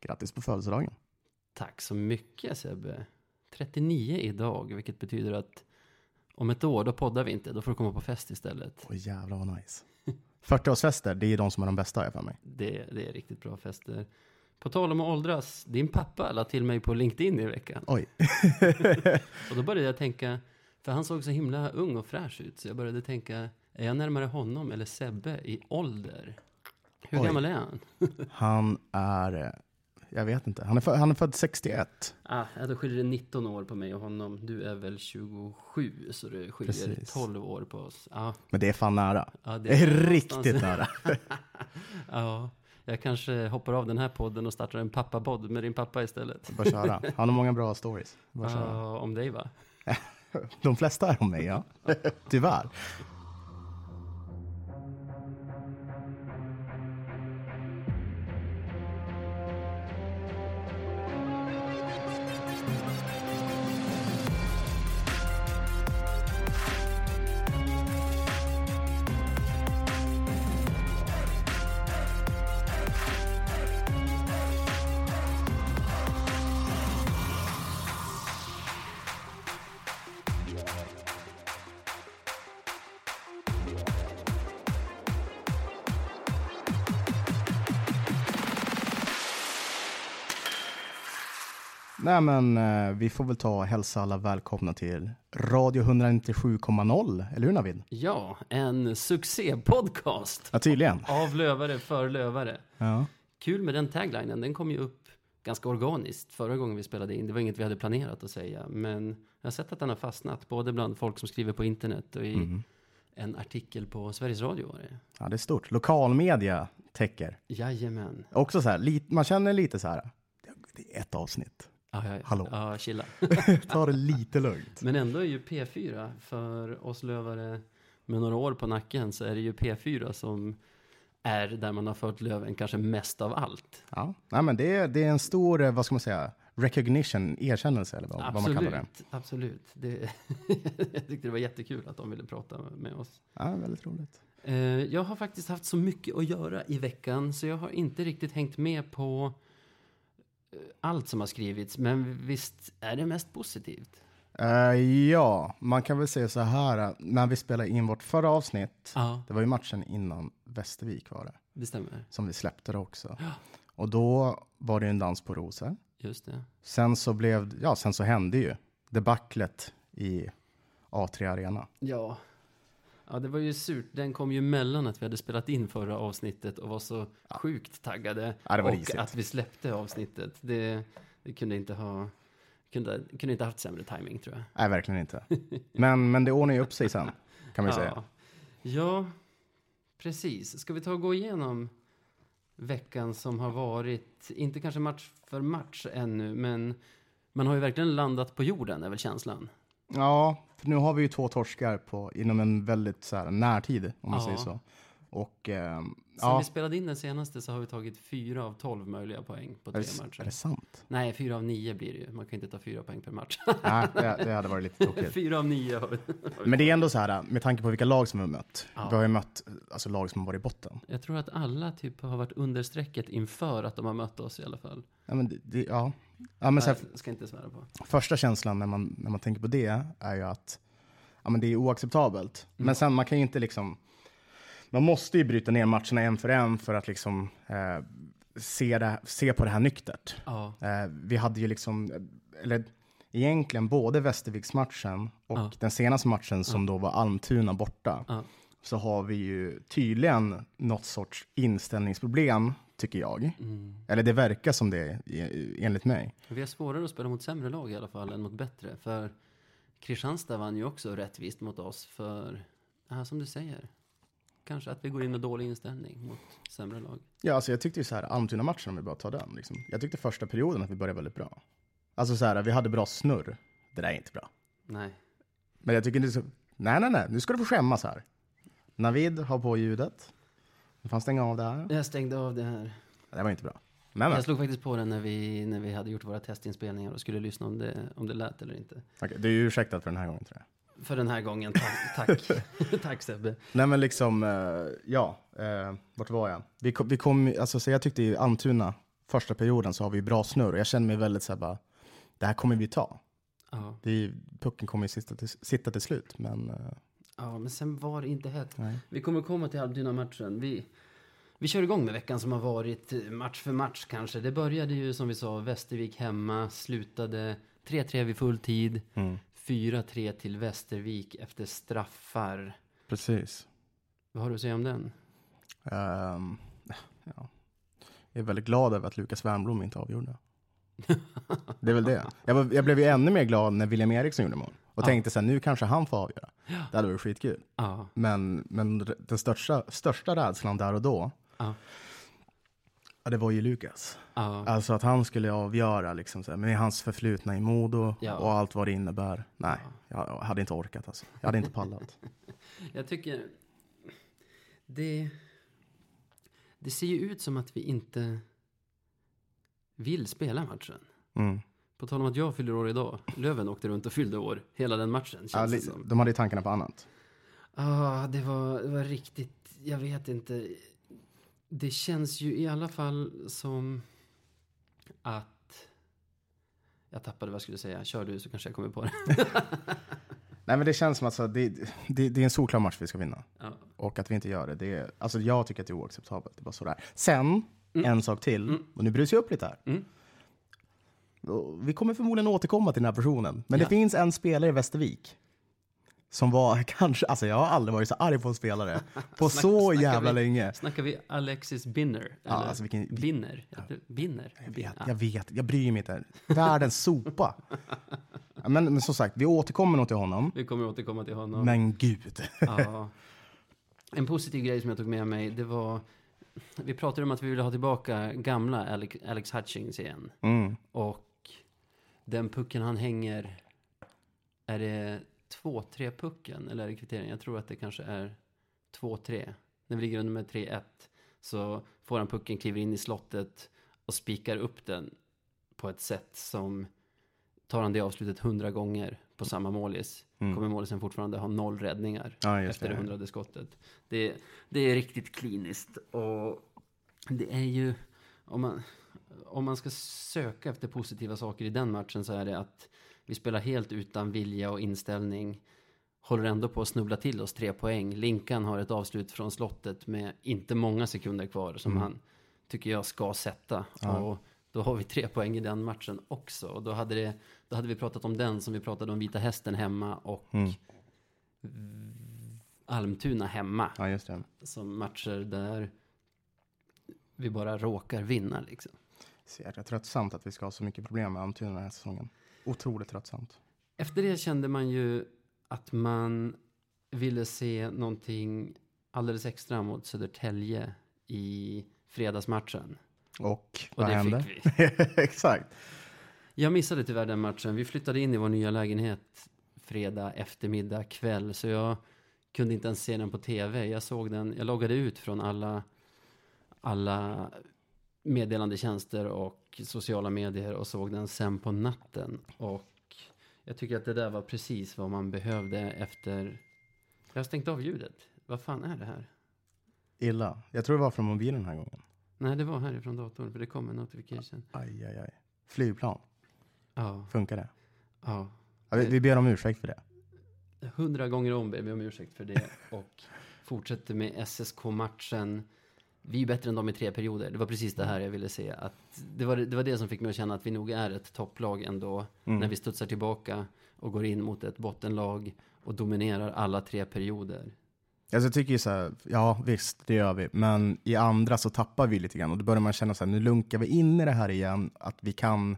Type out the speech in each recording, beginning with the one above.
Grattis på födelsedagen. Tack så mycket Sebbe. 39 idag, vilket betyder att om ett år, då poddar vi inte. Då får du komma på fest istället. Åh jävlar vad nice. 40-årsfester, det är de som är de bästa har jag för mig. Det, det är riktigt bra fester. På tal om att åldras, din pappa la till mig på LinkedIn i veckan. Oj. Och då började jag tänka, för han såg så himla ung och fräsch ut, så jag började tänka, är jag närmare honom eller Sebbe i ålder? Hur Oj. gammal är han? Han är, jag vet inte, han är, född, han är född 61. Ah, ja, då skiljer det 19 år på mig och honom. Du är väl 27, så det skiljer Precis. 12 år på oss. Ja, Men det är fan nära. ja, Det är någonstans- riktigt nära. Ja, jag kanske hoppar av den här podden och startar en pappapodd med din pappa istället. Bara köra. Han har många bra stories. Bara köra. Om dig va? De flesta är om mig, ja. Tyvärr. Nej men eh, vi får väl ta och hälsa alla välkomna till Radio 197,0 eller hur Navid? Ja, en succépodcast. Ja tydligen. Av lövare för lövare. Ja. Kul med den taglinen, den kom ju upp ganska organiskt förra gången vi spelade in. Det var inget vi hade planerat att säga, men jag har sett att den har fastnat, både bland folk som skriver på internet och i en artikel på Sveriges Radio var det. ja, det är stort. Lokalmedia täcker. Jajamän. Också så här, man känner lite så här, det är ett avsnitt. Ja, ja. Hallå. Ja, chilla. Ta det lite lugnt. Men ändå är ju P4, för oss lövare med några år på nacken, så är det ju P4 som är där man har fört löven kanske mest av allt. Ja, Nej, men det, är, det är en stor, vad ska man säga, recognition, erkännelse eller vad, vad man kallar det. Absolut. Det, jag tyckte det var jättekul att de ville prata med oss. Ja, väldigt roligt. Eh, Jag har faktiskt haft så mycket att göra i veckan så jag har inte riktigt hängt med på allt som har skrivits. Men visst är det mest positivt? Eh, ja, man kan väl säga så här, eh, när vi spelade in vårt förra avsnitt, Ja, det var ju matchen innan Västervik var det, det stämmer. som vi släppte det också. Och då var det en dans på rosor. Just det. Sen så blev, ja, sen så hände ju debaclet i A3 Arena. Ja. Ja, det var ju surt. Den kom ju mellan att vi hade spelat in förra avsnittet och var så sjukt taggade. Ja, och risigt. att vi släppte avsnittet. Det, det kunde inte ha... Kunde, kunde inte haft sämre timing tror jag. Nej, verkligen inte. Men, men det ordnar ju upp sig sen, kan man ju säga. Ja. ja, precis. Ska vi ta och gå igenom veckan som har varit, inte kanske match för match ännu, men man har ju verkligen landat på jorden, är väl känslan. Ja, för nu har vi ju två torskar på, inom en väldigt så här, närtid, om man Ja. säger så. Och ehm, Sen ja, vi spelade in den senaste så har vi tagit fyra av tolv möjliga poäng på tre matcher. är det sant? Nej, fyra av nio blir det ju. Man kan inte ta fyra poäng per match. Nej, det, det hade varit lite tokigt. fyra av nio har vi. Men det är ändå så här, med tanke på vilka lag som vi har mött. Ja. Vi har ju mött alltså, lag som har varit i botten. Jag tror att alla typ har varit under strecket inför att de har mött oss i alla fall. Ja, men det, det, ja. Ja, men så här, Nej, ska inte svära på. första känslan när man, när man tänker på det är ju att ja, men det är oacceptabelt. Mm. Men sen man kan ju inte liksom, man måste ju bryta ner matcherna en för en för att liksom eh, se, det, se på det här nyktert. Ja, Eh, vi hade ju liksom, eller egentligen både Västerviksmatchen och Ja. den senaste matchen som då var Almtuna borta. ja. Så har vi ju tydligen något sorts inställningsproblem, tycker jag. Mm. Eller det verkar som det, enligt mig. Vi har svårare att spela mot sämre lag i alla fall än mot bättre. För Kristianstad vann ju också rättvist mot oss för, ja, som du säger, kanske att vi går in med dålig inställning mot sämre lag. Ja, alltså jag tyckte ju så här, Almtuna-matchen, om vi bara tar den. Liksom. Jag tyckte första perioden att vi började väldigt bra. Alltså så här, vi hade bra snurr. Det där är inte bra. Nej, Men jag tycker inte så, nej, nej, nej, nu ska du få skämmas här. Navid har på ljudet. Du får stänga av det här. jag stängde av det här. Det var inte bra. Men, men. Jag slog faktiskt på den när vi, när vi hade gjort våra testinspelningar och skulle lyssna om det, om det lät eller inte. Okej, du är ju ursäktad för den här gången tror jag. För den här gången, tack. Tack, tack Sebbe. Nej men liksom, eh, ja, eh, vart var jag? Vi kom, vi kom alltså så jag tyckte ju Almtuna första perioden så har vi bra snurr. Jag känner mig väldigt så här bara, det här kommer vi ta. Ja. Det pucken kommer ju sitta till, sitta till slut, men eh, ja, men sen var det inte hett. nej. Vi kommer komma till Alpdynna-matchen. Vi, vi kör igång med veckan som har varit eh, match för match kanske. Det började ju som vi sa, Västervik hemma, slutade 3-3 vid full tid. Mm. 4-3 till Västervik efter straffar. Precis. Vad har du att säga om den? Ehm, ja. Jag är väldigt glad över att Lukas Wernbloom inte avgjorde. Det är väl det. Jag, var, jag blev ju ännu mer glad när William Eriksson gjorde mål. Och Ja. tänkte så här, nu kanske han får avgöra. Det hade varit skitkul. Ja, Men, men den största, största rädslan där och då, ja, ja, det var ju Lukas. ja. Alltså att han skulle avgöra, liksom, så här, med hans förflutna i Modo Ja. och allt vad det innebär. Nej, jag, jag hade inte orkat alltså. Jag hade inte pallat. Jag tycker... Det... Det ser ju ut som att vi inte vill spela matchen. Mm. På tal om att jag fyller år idag. Löven åkte runt och fyllde år hela den matchen, känns Ja, det som. de hade ju tankarna på annat. Ah, det var, det var riktigt, jag vet inte. Det känns ju i alla fall som att... Jag tappade vad jag skulle säga. Kör du så kanske jag kommer på det. Nej men det känns som att det, det, det är en solklar match vi ska vinna. Ja. Och att vi inte gör det, det är, alltså jag tycker att det är oacceptabelt. Det är bara sådär. Sen, en sak till, Mm. och nu brusar jag upp lite här. Mm. Vi kommer förmodligen återkomma till den här personen. Men Ja. det finns en spelare i Västervik som var kanske, alltså jag har aldrig varit så arg på en spelare på Snack- så jävla vi- länge. Snackar vi Alexis Binner? Ja, Eller alltså vilken- Binner? Det Binner? Jag vet, Ja. jag vet, jag bryr mig inte. Världens sopa. Ja, Men, men som sagt, vi återkommer nog till honom. Vi kommer återkomma till honom. Men gud. Ja. En positiv grej som jag tog med mig, det var... Vi pratade om att vi ville ha tillbaka gamla Alex, Alex Hutchings igen. Mm. Och den pucken han hänger, är det 2-3 pucken eller är det kvittering? Jag tror att det kanske är 2-3. När vi ligger under med 3-1 så får han pucken, kliver in i slottet och spikar upp den på ett sätt som tar han det avslutet hundra gånger på samma målis. Mm. Kommer målisen fortfarande ha noll räddningar Ja, efter det. hundrade skottet. Det, det är riktigt kliniskt och det är ju, om man, om man ska söka efter positiva saker i den matchen så är det att vi spelar helt utan vilja och inställning. Håller ändå på att snubbla till oss tre poäng. Linkan har ett avslut från slottet med inte många sekunder kvar som Mm. han tycker jag ska sätta. Ja. Och då har vi tre poäng i den matchen också. Och då hade, det, då hade vi pratat om den som vi pratade om Vita Hästen hemma och Mm. Almtuna hemma. Ja, just det. Som matcher där vi bara råkar vinna liksom. Så jäkla tröttsamt att vi ska ha så mycket problem med Almtuna den här säsongen. Otroligt tröttsamt. Efter det kände man ju att man ville se någonting alldeles extra mot Södertälje i fredagsmatchen. Och Och vad det hände? fick vi. Exakt. Jag missade tyvärr den matchen. Vi flyttade in i vår nya lägenhet fredag eftermiddag kväll. Så jag kunde inte ens se den på tv. Jag såg den, jag loggade ut från alla, alla meddelandetjänster och sociala medier och såg den sen på natten. Och jag tycker att det där var precis vad man behövde efter... Jag har stängt av ljudet. Vad fan är det här? Illa. Jag tror det var från mobilen den här gången. Nej, det var härifrån datorn, för det kom en notification. Aj, aj, aj. Flygplan. Ja, Funkar det? ja. Ja, vi, vi ber om ursäkt för det. hundra gånger om ber vi om ursäkt för det och fortsätter med SSK-matchen. Vi är bättre än dem i tre perioder. Det var precis det här jag ville se. Att det, var, det var det som fick mig att känna att vi nog är ett topplag ändå. Mm. När vi studsar tillbaka och går in mot ett bottenlag och dominerar alla tre perioder. Alltså, jag tycker ju så här, ja visst, det gör vi. Men i andra så tappar vi lite grann. Och då börjar man känna så här, nu lunkar vi in i det här igen. Att vi kan,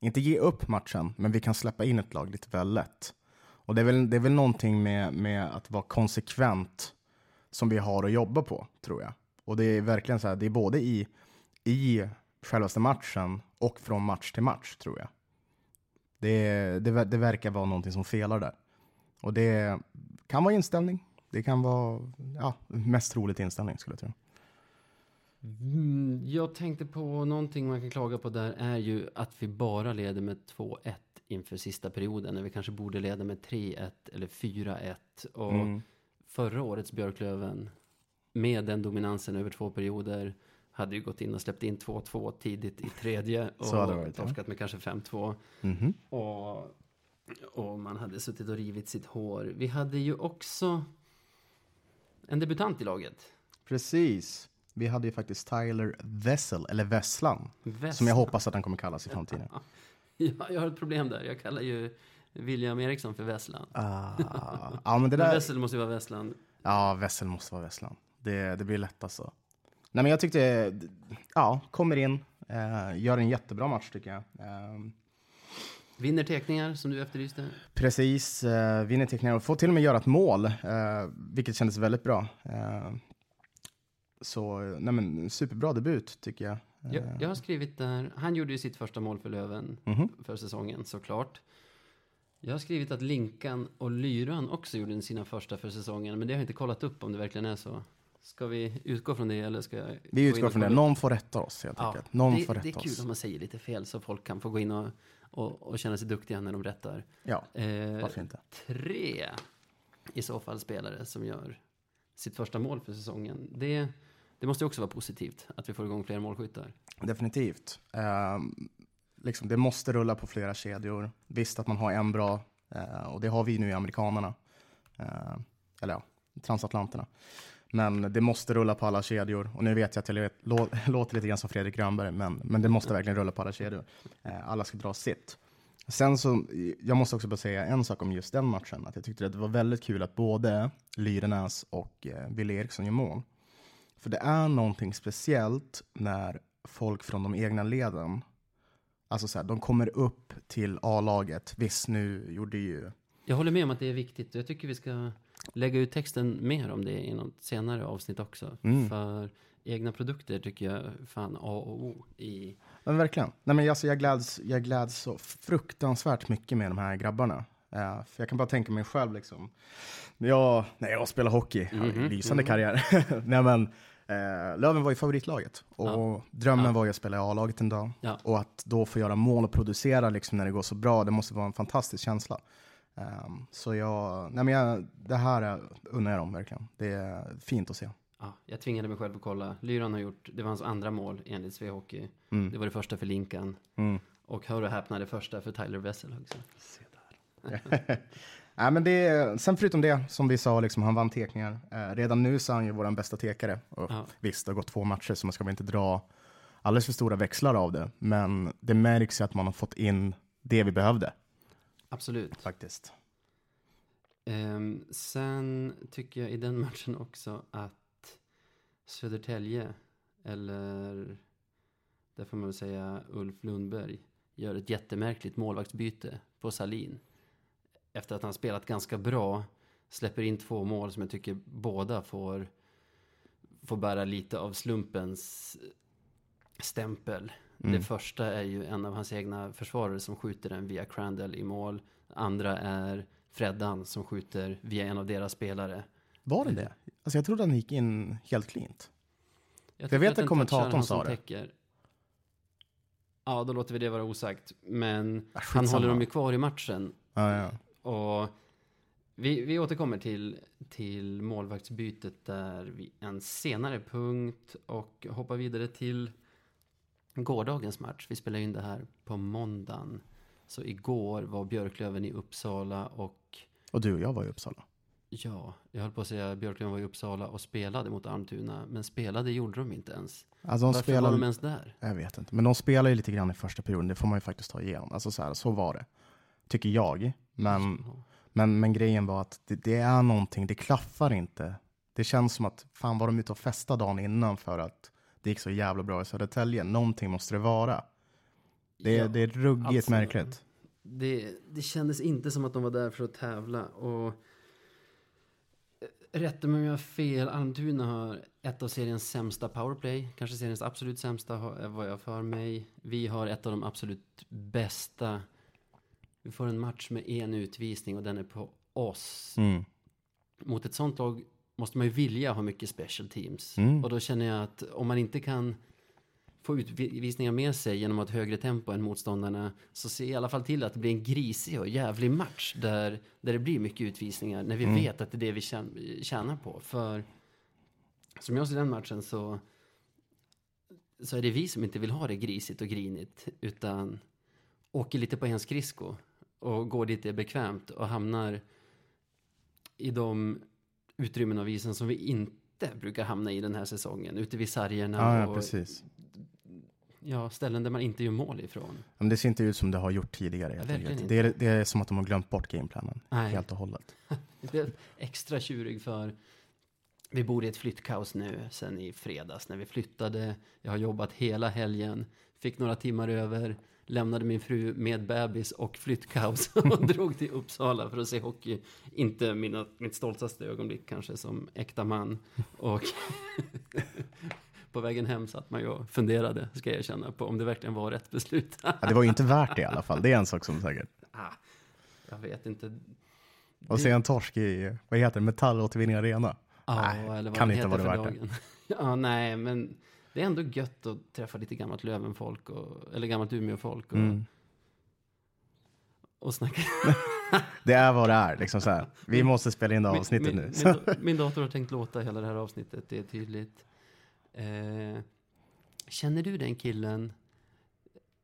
inte ge upp matchen, men vi kan släppa in ett lag lite väl lätt. Och det är väl, det är väl någonting med, med att vara konsekvent som vi har att jobba på, tror jag. Och det är verkligen så här, det är både i, i självaste matchen och från match till match, tror jag. Det, det, det verkar vara någonting som felar där. Och det kan vara inställning. Det kan vara, ja, mest troligt inställning skulle jag tro. Mm, jag tänkte på någonting man kan klaga på där är ju att vi bara leder med 2-1 inför sista perioden. När vi kanske borde leda med 3-1 eller 4-1. Och Mm. förra årets Björklöven med den dominansen över två perioder hade ju gått in och släppt in 2-2 tidigt i tredje och varit, ja. torskat med kanske 5-2. Mhm. Och, och man hade suttit och rivit sitt hår. Vi hade ju också en debutant i laget. Precis. Vi hade ju faktiskt Tyler Vessel, eller Vesslan, West. som jag hoppas att han kommer kallas i framtiden. Ja, jag har ett problem där. Jag kallar ju William Eriksson för Vesslan. Ah, ja, men det Men där... Wessel måste ju vara Vesslan. Ja, Wessel måste vara Vesslan. Det, det blir lätt alltså. Nej, men jag tyckte, ja, kommer in, eh, gör en jättebra match tycker jag. Eh, Vinner tekningar som du efterlyste. precis, eh, vinner teckningar och får till och med göra ett mål, eh, vilket kändes väldigt bra. Eh, så, nej men superbra debut tycker jag. Jag, jag har skrivit där, han gjorde ju sitt första mål för Löven mhm. för säsongen såklart. Jag har skrivit att Linkan och Lyran också gjorde sina första för säsongen, men det har jag inte kollat upp om det verkligen är så. Ska vi utgå från det eller ska jag Vi utgår från det, någon får rätta oss helt Ja, enkelt. Någon det, får det är rätta kul oss. om man säger lite fel så folk kan få gå in och, och, och känna sig duktiga när de rättar. Ja, Eh, varför inte? tre i så fall spelare som gör sitt första mål för säsongen. Det, det måste ju också vara positivt att vi får igång fler målskyttar. Definitivt. Ehm, liksom, det måste rulla på flera kedjor. Visst att man har en bra, eh, och det har vi nu i amerikanerna. Eh, eller ja, transatlanterna. Men det måste rulla på alla kedjor. Och nu vet jag att jag lå, låter lite grann som Fredrik Grönberg, men, men det måste verkligen rulla på alla kedjor. Eh, alla ska dra sitt. Sen så, jag måste också bara säga en sak om just den matchen. Att jag tyckte att det var väldigt kul att både Lyrenäs och eh, Wille Eriksson gör mål. För det är någonting speciellt när folk från de egna leden, alltså så här, de kommer upp till A-laget. Visst, nu gjorde ju... Jag håller med om att det är viktigt. Jag tycker vi ska lägga ut texten mer om det i något senare avsnitt också. Mm. För egna produkter tycker jag fan A och O i... Men verkligen. Nej, men alltså, jag, gläds, jag gläds så fruktansvärt mycket med de här grabbarna. Eh, för jag kan bara tänka mig själv liksom. Jag, när jag spelade hockey, en Mhm, lysande mhm. karriär. Nej, men, eh, Löven var ju favoritlaget. Och Ja. drömmen Ja. var ju att spela i A-laget en dag. Ja. Och att då få göra mål och producera liksom, när det går så bra, det måste vara en fantastisk känsla. Ehm, så jag, nej men jag, det här är- unnar jag dem verkligen. Det är fint att se. Ja, jag tvingade mig själv att kolla. Lyran har gjort, det var hans andra mål enligt Svea Hockey. Mm. Det var det första för Linkan. Mm. Och hör och häpna, det första för Tyler Wessel också. Nej, men det, är- sen förutom det, som vi sa, liksom, han vann tekningar. Eh, redan nu så är han ju vår bästa tekare. Och Ja. Visst, det har gått två matcher så man ska väl inte dra alldeles för stora växlar av det. Men det märks ju att man har fått in det vi behövde Absolut. faktiskt. Ehm, sen tycker jag i den matchen också att Södertälje, eller där får man väl säga Ulf Lundberg, gör ett jättemärkligt målvaktsbyte på Salin. Efter att han spelat ganska bra, släpper in två mål som jag tycker båda får, får bära lite av slumpens stämpel. Mm. Det första är ju en av hans egna försvarare som skjuter den via Crandall i mål. Andra är Freddan som skjuter via en av deras spelare. Var det det? Alltså jag trodde han gick in helt cleant. tycker vet att kommentatorn sa det. Täcker. Ja, då låter vi det vara osagt. Men Ah, han håller dem ju kvar i matchen. Ja, ja. Och vi, vi återkommer till, till målvaktsbytet där vid en senare punkt och hoppar vidare till gårdagens match. Vi spelar in det här på måndagen. Så igår var Björklöven i Uppsala och Och du och jag var i Uppsala. ja, jag höll på att säga Björklöven var i Uppsala och spelade mot Almtuna. Men spelade gjorde de inte ens. Alltså de Varför spelar, var de ens där? Jag vet inte, men de spelar ju lite grann i första perioden. Det får man ju faktiskt ta igenom. Alltså så, här, så var det. Tycker jag. Men, Ja. men, men grejen var att det, det är någonting, det klaffar inte. Det känns som att fan var de ute och festade dagen innan för att det gick så jävla bra i Södertälje. Någonting måste det vara. Det, Ja, det är ruggigt alltså, märkligt. Det, det kändes inte som att de var där för att tävla. Och eh, rätta mig om jag har fel. Almtuna har ett av seriens sämsta powerplay. Kanske seriens absolut sämsta är vad jag för mig. Vi har ett av de absolut bästa. Vi får en match med en utvisning och den är på oss. Mm. Mot ett sånt lag måste man ju vilja ha mycket special teams. Mm. Och då känner jag att om man inte kan få utvisningar med sig genom att ha ett högre tempo än motståndarna så se i alla fall till att det blir en grisig och jävlig match där, där det blir mycket utvisningar när vi Mm. vet att det är det vi tjän- tjänar på. För som jag ser den matchen så så är det vi som inte vill ha det grisigt och grinigt, utan åker lite på en skridsko och går dit det är bekvämt och hamnar i de utrymmen av isen som vi inte brukar hamna i den här säsongen. Ute vid sargerna Ja, ja, och precis. ja, ställen där man inte gör mål ifrån. Men det ser inte ut som det har gjort tidigare. Helt enkelt. det, är, det är som att de har glömt bort gameplanen Nej. helt och hållet. Jag blev extra tjurig för vi bor i ett flyttkaos nu sen i fredags när vi flyttade. Jag har jobbat hela helgen, fick några timmar över, lämnade min fru med bebis och flyttkaos och drog till Uppsala för att se hockey. Inte mina, mitt stoltaste ögonblick kanske som äkta man. Och på vägen hem satt man ju och funderade, ska jag erkänna, på om det verkligen var rätt beslut. Ja, det var ju inte värt det i alla fall. Det är en sak som säkert. ah, jag vet inte. Och se en torsk i, vad heter det, Metallåtervinning Arena. Ja, Nej, eller vad kan det inte vara värt det. ja, nej, men det är ändå gött att träffa lite gammalt Lövenfolk, och, eller gammalt Umeåfolk och, Mm. och snacka. Det är vad det är. Liksom så här. Vi måste spela in det avsnittet min, nu. Min, min dator har tänkt låta hela det här avsnittet, det är tydligt. Eh, känner du den killen,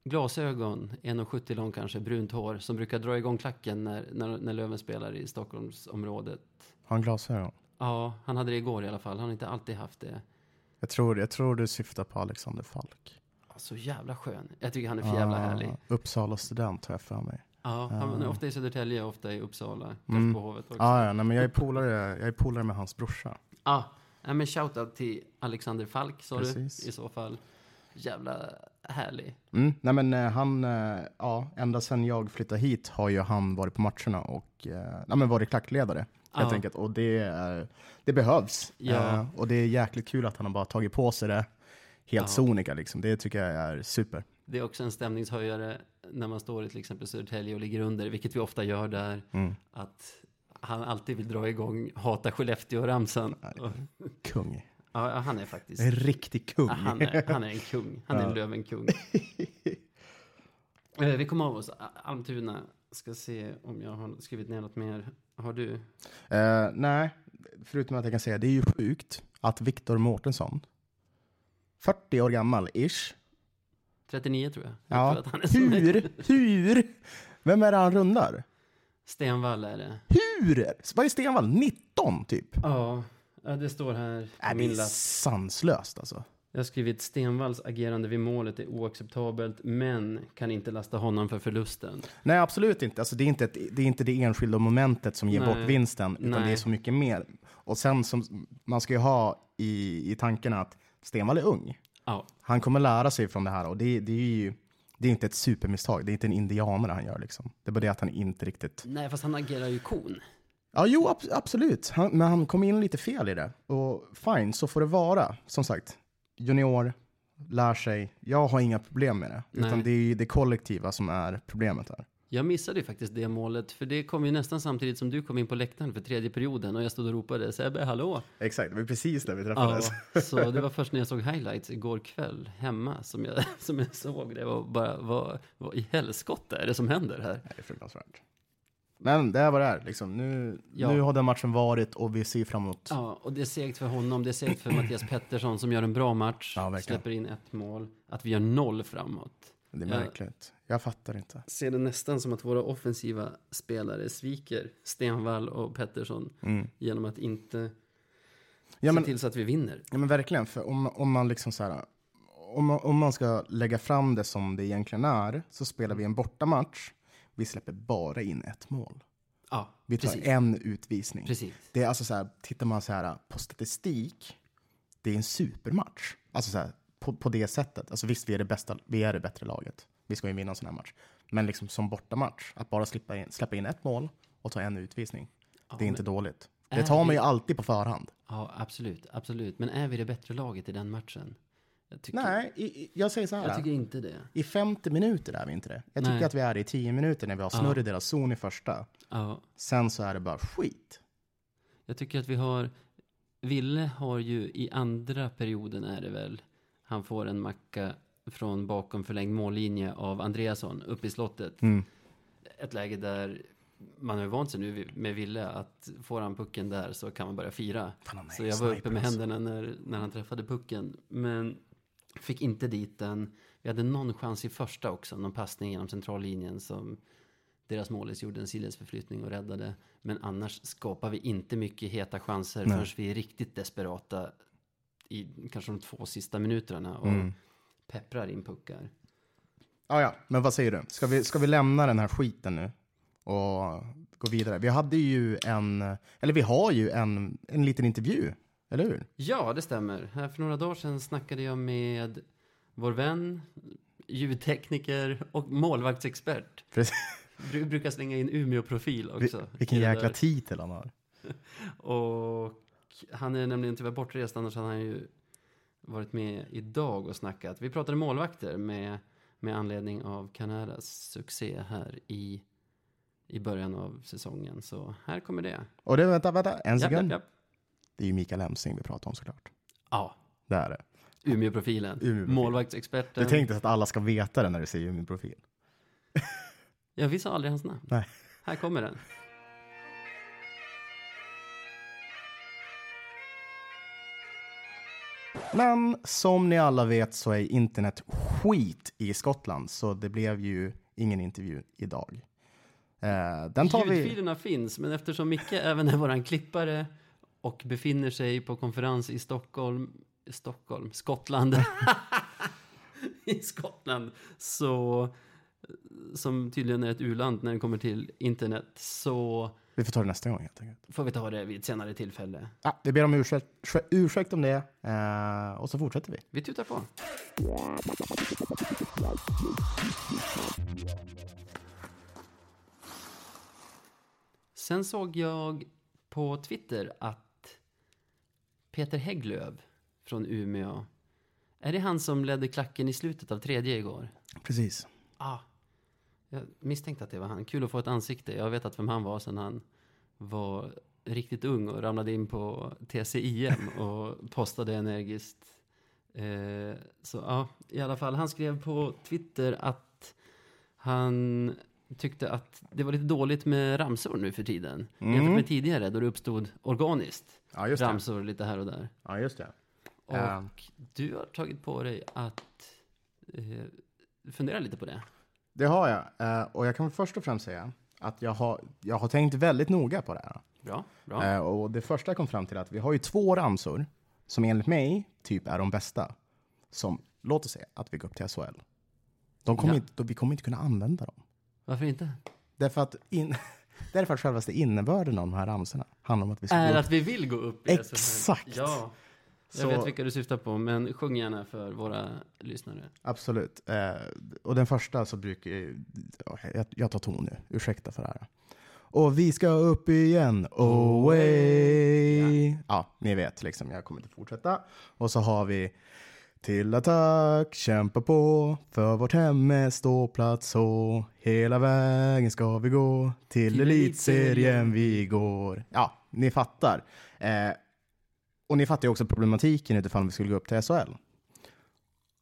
glasögon, 1,70 lång kanske, brunt hår, som brukar dra igång klacken när, när, när Löven spelar i Stockholmsområdet? Har han glasögon? Ja, han hade det igår i alla fall. Han har inte alltid haft det. Jag tror, jag tror du syftar på Alexander Falk. Så jävla skön. Jag tycker han är för jävla Ah, härlig. Uppsala student har jag för mig. Ja, han är Ah. ofta i Södertälje, ofta i Uppsala, kanske Mm. på Hovet också. Ah, ja, nej, men jag är polare, jag är polare med hans brorsa. Ja, nej, men shoutout till Alexander Falk, sa du, i så fall. Jävla härlig. Mm, nej men eh, han, eh, ja, ända sedan jag flyttade hit har ju han varit på matcherna och eh, nej, men varit klackledare. Helt Ja. enkelt. Och det, är- det behövs. Ja. Eh, och det är jäkligt kul att han har bara tagit på sig det helt Ja. sonika. Liksom. Det tycker jag är super. Det är också en stämningshöjare när man står i till exempel Södertälje och ligger under, vilket vi ofta gör där. Mm. Att han alltid vill dra igång Hata Skellefteå-ramsan. Och- Kung. Ja, han är faktiskt... En riktig kung. Ja, han, är, han är en kung. Han är en. Lövenkung. Eh, Vi kommer av oss. Almtuna. Ska se om jag har skrivit ner något mer. Har du? Eh, nej, förutom att jag kan säga det är ju sjukt att Viktor Mårtensson, 40 år gammal ish. 39 tror jag. jag Ja, tror att han är så- hur? Hur? Vem är det han rundar? Stenvall är det. Hur? Vad är Stenvall? 19 typ? Ja, det står här Är det är sanslöst alltså. Jag har skrivit Stenvalls agerande vid målet är oacceptabelt, men kan inte lasta honom för förlusten. Nej, absolut inte. Alltså, det, är inte ett, det är inte det enskilda momentet som ger Nej. bort vinsten, utan Nej. det är så mycket mer. Och sen som man ska ju ha i, i tanken att Stenvall är ung. Ja, Han kommer lära sig från det här och det, det är ju det är inte ett supermisstag. Det är inte en indianare han gör liksom. Det är bara det att han inte riktigt... nej, fast han agerar ju kon. Ja, jo, ab- absolut. Han, men han kom in lite fel i det. Och fine, så får det vara. Som sagt, junior, lär sig. Jag har inga problem med det. Nej. Utan det är ju det kollektiva som är problemet här. Jag missade ju faktiskt det målet, för det kom ju nästan samtidigt som du kom in på läktaren för tredje perioden och jag stod och ropade Sebbe, hallå! Exakt, det var precis där vi Ja, träffades. så det var först när jag såg highlights igår kväll hemma som jag, som jag såg det och bara, vad, vad i helskotta är det som händer här? Det är fruktansvärt. Men det är vad det är. Liksom. Nu, Ja. nu har den matchen varit och vi ser fram emot... Ja, och det är segt för honom, det är segt för Mattias Pettersson som gör en bra match, Ja, släpper in ett mål, att vi gör noll framåt. Det är märkligt. Jag fattar inte. Ser det nästan som att våra offensiva spelare sviker Stenvall och Pettersson Mm. genom att inte Ja, men, se till så att vi vinner. ja, men verkligen. För om, om man liksom så här... Om man, om man ska lägga fram det som det egentligen är, så spelar vi en bortamatch. Vi släpper bara in ett mål. Ja, Vi tar precis. en utvisning. Precis. Det är alltså så här, tittar man så här på statistik, det är en supermatch. Alltså så här, på, på det sättet. Alltså visst, vi är, det bästa, vi är det bättre laget. Vi ska ju vinna en sån här match. Men liksom som bortamatch, att bara släppa in, släppa in ett mål och ta en utvisning, det är inte dåligt. Det tar man ju alltid på förhand. Ja, absolut, absolut. Men är vi det bättre laget i den matchen? Jag tycker, Nej, i, jag säger så här. jag tycker inte det. I 50 minuter är vi inte det. Jag tycker Nej. att vi är det i 10 minuter när vi har snurr i deras zon i första. Ja, Sen så är det bara skit. jag tycker att vi har... Ville har ju i andra perioden är det väl, han får en macka från bakom förlängd mållinje av Andreasson upp i slottet. Mm. Ett läge där man har vant sig nu med Ville att får han pucken där så kan man börja fira. Fan, Så jag var uppe med alltså. händerna när, när han träffade pucken. Men Fick inte dit den. Vi hade någon chans i första också, någon passning genom centrallinjen som deras målis gjorde en sidledsförflyttning och räddade. Men annars skapar vi inte mycket heta chanser Nej. förrän vi är riktigt desperata i kanske de två sista minuterna och Mm. pepprar in puckar. Ja, ja, men vad säger du? Ska vi, ska vi lämna den här skiten nu och gå vidare? Vi hade ju en, eller vi har ju en, en liten intervju, eller hur? Ja, det stämmer. Här för några dagar sedan snackade jag med vår vän, ljudtekniker och målvaktsexpert. Precis. Du brukar slänga in Umeå-profil också. Vilken jäkla där. titel han har. Och han är nämligen tyvärr bortrest, annars hade han ju varit med idag och snackat. Vi pratade målvakter med, med anledning av Canadas succé här i, i början av säsongen. Så här kommer det. Och det, vänta, vänta, en Japp, japp, sekund. japp. Det är ju Mikael Emsing vi pratar om såklart. Ja, Det är det. Umeå-profilen. Umeå-profil. Målvaktsexperten. Du tänkte att alla ska veta det när du säger min profil. Jag visste aldrig hans namn. Nej. Här kommer den. Men som ni alla vet så är internet skit i Skottland, så det blev ju ingen intervju idag. Eh, den tar vi... Ljudfilerna finns, men eftersom Micke även är våran klippare och befinner sig på konferens i Stockholm, Stockholm, Skottland, i Skottland, så som tydligen är ett u-land när det kommer till internet, så Vi får ta det nästa gång helt enkelt. får vi ta det vid ett senare tillfälle. Ja, vi ber om ursäkt, ursäkt om det eh, och så fortsätter vi. Vi tutar på. Sen såg jag på Twitter att Peter Hägglöf från Umeå, är det han som ledde klacken i slutet av tredje igår? Precis. Ah, jag misstänkte att det var han. Kul att få ett ansikte. Jag har vetat vem han var sedan han var riktigt ung och ramlade in på TCIM och postade energiskt. Eh, så ja, i alla fall. Han skrev på Twitter att han tyckte att det var lite dåligt med ramsor nu för tiden. Jämfört med tidigare då det uppstod organiskt. Ja, det. Ramsor lite här och där. Ja, just det. Och Ja. du har tagit på dig att eh, fundera lite på det. Det har jag. Eh, och jag kan först och främst säga att jag har, jag har tänkt väldigt noga på det här. Bra, bra. Eh, och det första jag kom fram till är att vi har ju två ramsor som enligt mig typ är de bästa. Som, låt oss säga att vi går upp till SHL. De kommer Ja. inte, vi kommer inte kunna använda dem. Varför inte? Därför att, in, därför att självaste innebörden av de här ramsorna handlar om att vi ska Är gå upp. att vi vill gå upp i. Exakt. Ja, jag Så- vet vilka du syftar på, men sjung gärna för våra lyssnare. Absolut. Eh, och den första så brukar ja, jag, jag tar ton nu, ursäkta för det här. Och vi ska upp igen, away. Ja. ni vet liksom, jag kommer inte fortsätta. Och så har vi till attack, kämpa på, för vårt hem är ståplats så. Hela vägen ska vi gå, till, Till elitserien vi går. Ja, ni fattar. Eh, och ni fattar ju också problematiken utifall vi skulle gå upp till SHL.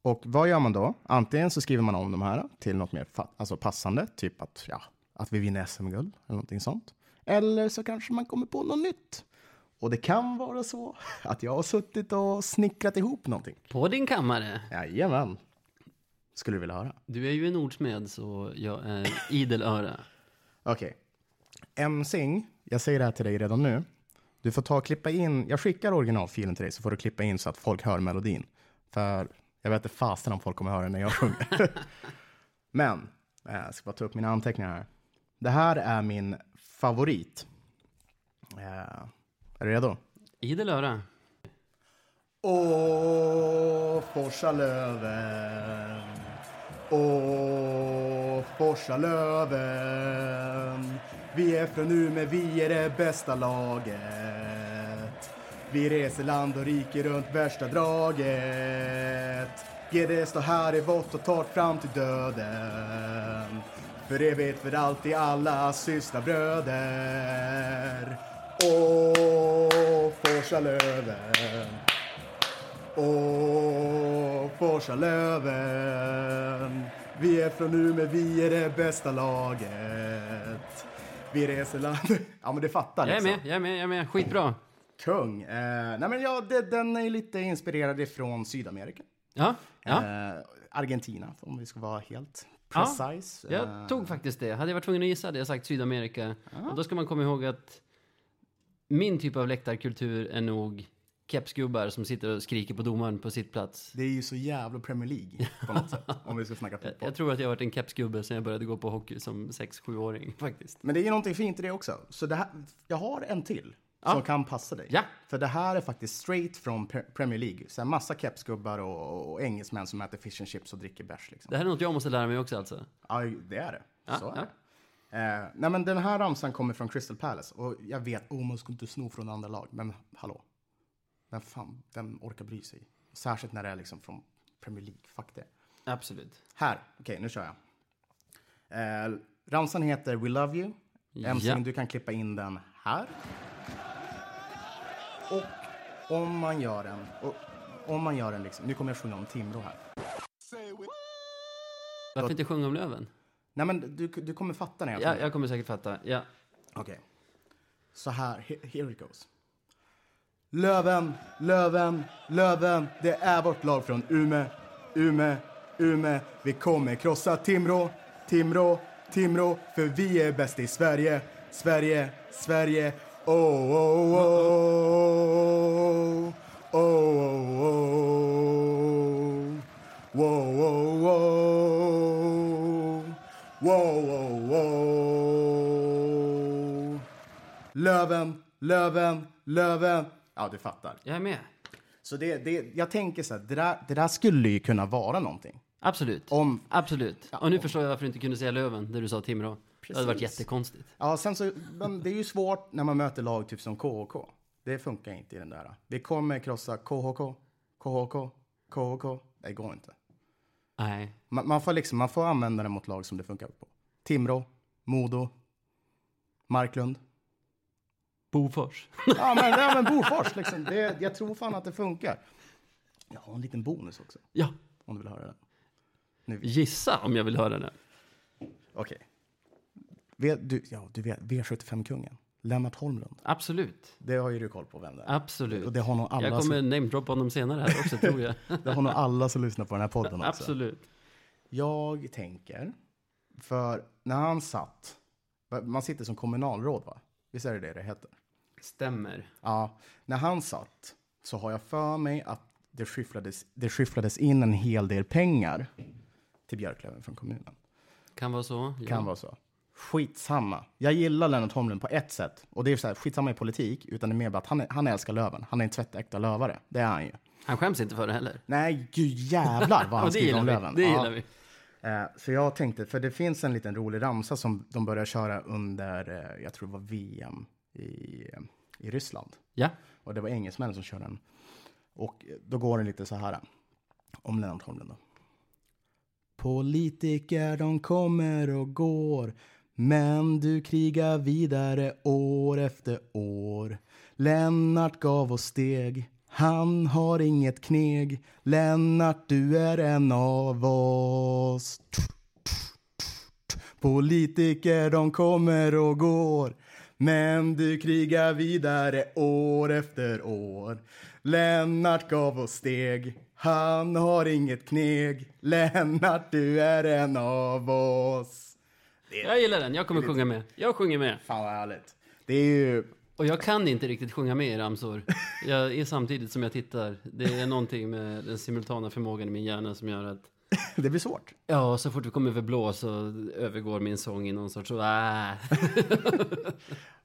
Och vad gör man då? Antingen så skriver man om de här till något mer alltså passande, typ att, ja, att vi vinner SM-guld eller någonting sånt. Eller så kanske man kommer på något nytt. Och det kan vara så att jag har suttit och snickrat ihop någonting. På din kammare. Jajamän. Skulle du vilja höra? Du är ju en ordsmed, så jag är idel öra. Okej. Emsing, jag säger det här till dig redan nu. Du får ta och klippa in, jag skickar originalfilen till dig så får du klippa in så att folk hör melodin. För jag vet inte fasen om folk kommer höra när jag sjunger. Men, eh, jag ska bara ta upp mina anteckningar här. Det här är min favorit. Är du redo? Idel öra. Åh, forsa löven. Åh, forsa löven. Vi är från Umeå, vi är det bästa laget. Vi reser land och rike runt värsta draget. GD står här i vått och torrt fram till döden. För evigt för alltid alla systrabröder. Åh, forsa löven. Åh, forsa löven. Vi är från Umeå, vi är det bästa laget. Vi reser land... Ja, men du fattar Jag är liksom. med, jag är med, jag är med. Skitbra. Kung. Eh, nej men ja, det, den är lite inspirerad ifrån Sydamerika. Ja, ja. Eh, Argentina, om vi ska vara helt Ja, precise. Jag Eh, tog faktiskt det. Hade jag varit tvungen att gissa hade jag sagt Sydamerika. Och då ska man komma ihåg att min typ av läktarkultur är nog kepsgubbar som sitter och skriker på domaren på sitt plats. Det är ju så jävla Premier League på något sätt, om vi ska snacka fotboll. jag tror att jag har varit en kepsgubbe sedan jag började gå på hockey som 6-7-åring faktiskt. Men det är ju någonting fint i det också. Så det här, jag har en till Ja. som kan passa dig. Ja. För det här är faktiskt straight från Pre- Premier League. Så här massa kepsgubbar och, och engelsmän som äter fish and chips och dricker bärs. Liksom. Det här är något jag måste lära mig också alltså. Ja, det är det. Ja, så är ja. det. Eh, nej, men den här ramsan kommer från Crystal Palace. Och jag vet, oh, man ska inte sno från andra lag. Men hallå. Vem fan, vem orkar bry sig? Särskilt när det är liksom från Premier League. Fuck det. Absolut. Här, okej, nu kör jag. Eh, ramsan heter We Love You. MC, Ja. du kan klippa in den här. Och om man gör en, och, om man gör en liksom, nu kommer jag sjunga om Timrå här. Varför inte sjunga om Löven? Nej men du, du kommer fatta när jag Ja, jag kommer säkert fatta. Ja. Okej. Så här, he- here it goes. Löven, Löven, Löven, det är vårt lag från Ume, Ume, Ume. Vi kommer krossa Timrå, Timrå, Timrå, för vi är bäst i Sverige, Sverige, Sverige. Oh, oh, oh, oh, oh, oh. Löven, Löven, Löven. Ja, du fattar. Jag är med. Så det, det, jag tänker så här, det där, det där skulle ju kunna vara någonting. Absolut. Om, Absolut. Och nu förstår jag varför du inte kunde säga Löven när du sa Timrå. Det hade varit Precis. jättekonstigt. ja, sen så, men det är ju svårt när man möter lag typ som KHK. Det funkar inte i den där. Vi kommer krossa KHK, KHK, KHK. Det går inte. Nej. Man, man, får liksom, man får använda det mot lag som det funkar på. Timrå, Modo, Marklund. Bofors. Ja, men, ja, men Bofors, liksom. det, jag tror fan att det funkar. Jag har en liten bonus också, Ja. om du vill höra den. Gissa om jag vill höra det. Okej. Vet, du, ja, du vet V75-kungen, Lennart Holmlund. Absolut. Det har ju du koll på vem det är. Absolut. Och det har nog alla, Jag kommer som, namedroppa honom senare här också, tror jag. det har nog alla som lyssnar på den här podden också. Absolut. Jag tänker, för när han satt, man sitter som kommunalråd va? Visst är det det det heter? Stämmer. Ja, när han satt så har jag för mig att det skyfflades, det skyfflades in en hel del pengar till Björklöven från kommunen. Kan vara så. Ja. Kan vara så. Skitsamma. Jag gillar Lennart Holmlund på ett sätt. Och det är så här, skitsamma i politik, utan det är mer bara att han, är, han älskar Löven. Han är en tvättäkta lövare. Det är han ju. Han skäms inte för det heller. Nej, gud jävlar vad han skriver om vi. Löven. Det Ja. gillar vi. Eh, så jag tänkte, för det finns en liten rolig ramsa som de började köra under, eh, jag tror det var VM i, i Ryssland. Ja. Och det var engelsmännen som körde den. Och då går det lite så här. Om Lennart Holmlund då. Politiker de kommer och går. Men du krigar vidare år efter år. Lennart gav oss steg. Han har inget kneg. Lennart, du är en av oss. Politiker de kommer och går Men du krigar vidare år efter år Lennart gav oss steg Han har inget kneg Lennart du är en av oss Jag gillar den. Jag kommer sjunga med. Jag sjunger med. Fan vad härligt Det är ju Och jag kan inte riktigt sjunga med i ramsor. Jag är samtidigt som jag tittar. Det är någonting med den simultana förmågan i min hjärna som gör att Det blir svårt Ja, så fort vi kommer över blå så övergår min sång i någon sorts så.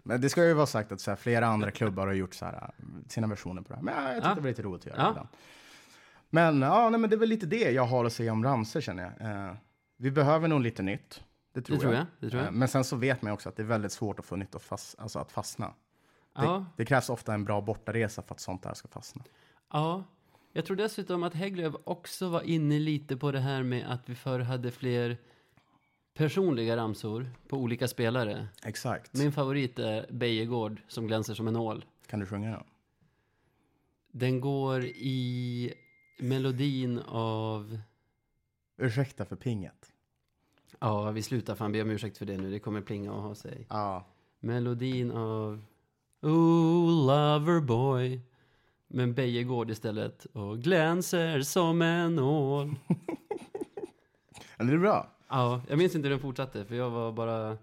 Men det ska ju vara sagt att så här, flera andra klubbar har gjort så här, äh, sina versioner på det här. Men ja, jag tyckte Ja. det var lite roligt att göra Ja. ibland. Men ja, nej, men det är väl lite det jag har att säga om ramsor känner jag. Eh, vi behöver nog lite nytt. Det tror, Det tror jag, det tror jag. Eh, men sen så vet man också att det är väldigt svårt att få nytt att, fast, alltså att fastna. Det, Ja, det krävs ofta en bra bortaresa för att sånt där ska fastna. ja. Jag tror dessutom att Hägglöf också var inne lite på det här med att vi förr hade fler personliga ramsor på olika spelare. Exakt. Min favorit är Bejegård som glänser som en nål. Kan du sjunga den? Den går i melodin av... Ursäkta för pinget. Ja, vi slutar fan be om ursäkt för det nu. Det kommer plinga och ha sig. Ja. Melodin av... Oh, lover boy. Men Bejegård istället och glänser som en nål. Men det är bra. Ja, jag minns inte hur den fortsatte för jag var bara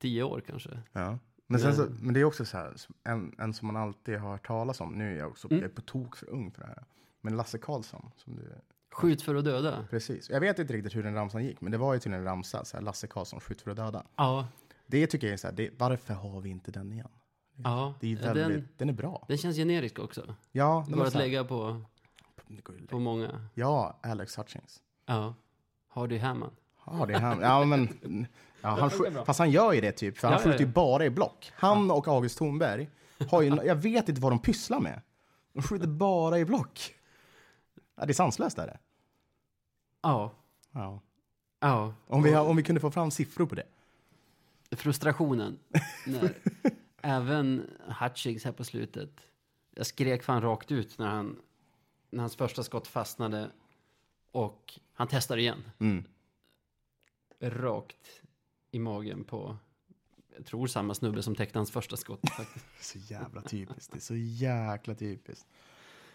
tio år kanske. Ja. Men, sen så, Men- men det är också så här, en, en som man alltid har hört talas om, nu är jag också Mm. jag är på tok för ung för det här. Men Lasse Karlsson, som du, Skjut för att döda. precis. Jag vet inte riktigt hur den ramsan gick, men det var ju till en ramsa, så här, Lasse Karlsson, skjut för att döda. Ja, Det tycker jag är så här, det, varför har vi inte den igen? Ja. Det är väldigt, den, den, är bra. den känns generisk också. Ja, den går att lägga på, på många. Ja, Alex Hutchings. Ja. Hardy Hammond. Är han. Ja, men, ja, han fast han gör ju det typ, för han ja, skjuter ju ja. bara i block. Han och August Thornberg har ju, jag vet inte vad de pysslar med. De skjuter bara i block. Ja, det är sanslöst är det. Ja. Ja. Ja. Om, vi, om vi kunde få fram siffror på det. frustrationen. När även Hutchings här på slutet. Jag skrek fan rakt ut när, han, när hans första skott fastnade. Och han testar igen. Mm. Rakt i magen på, jag tror samma snubbe som täckte hans första skott. Faktiskt. Så jävla typiskt. Det är så jäkla typiskt.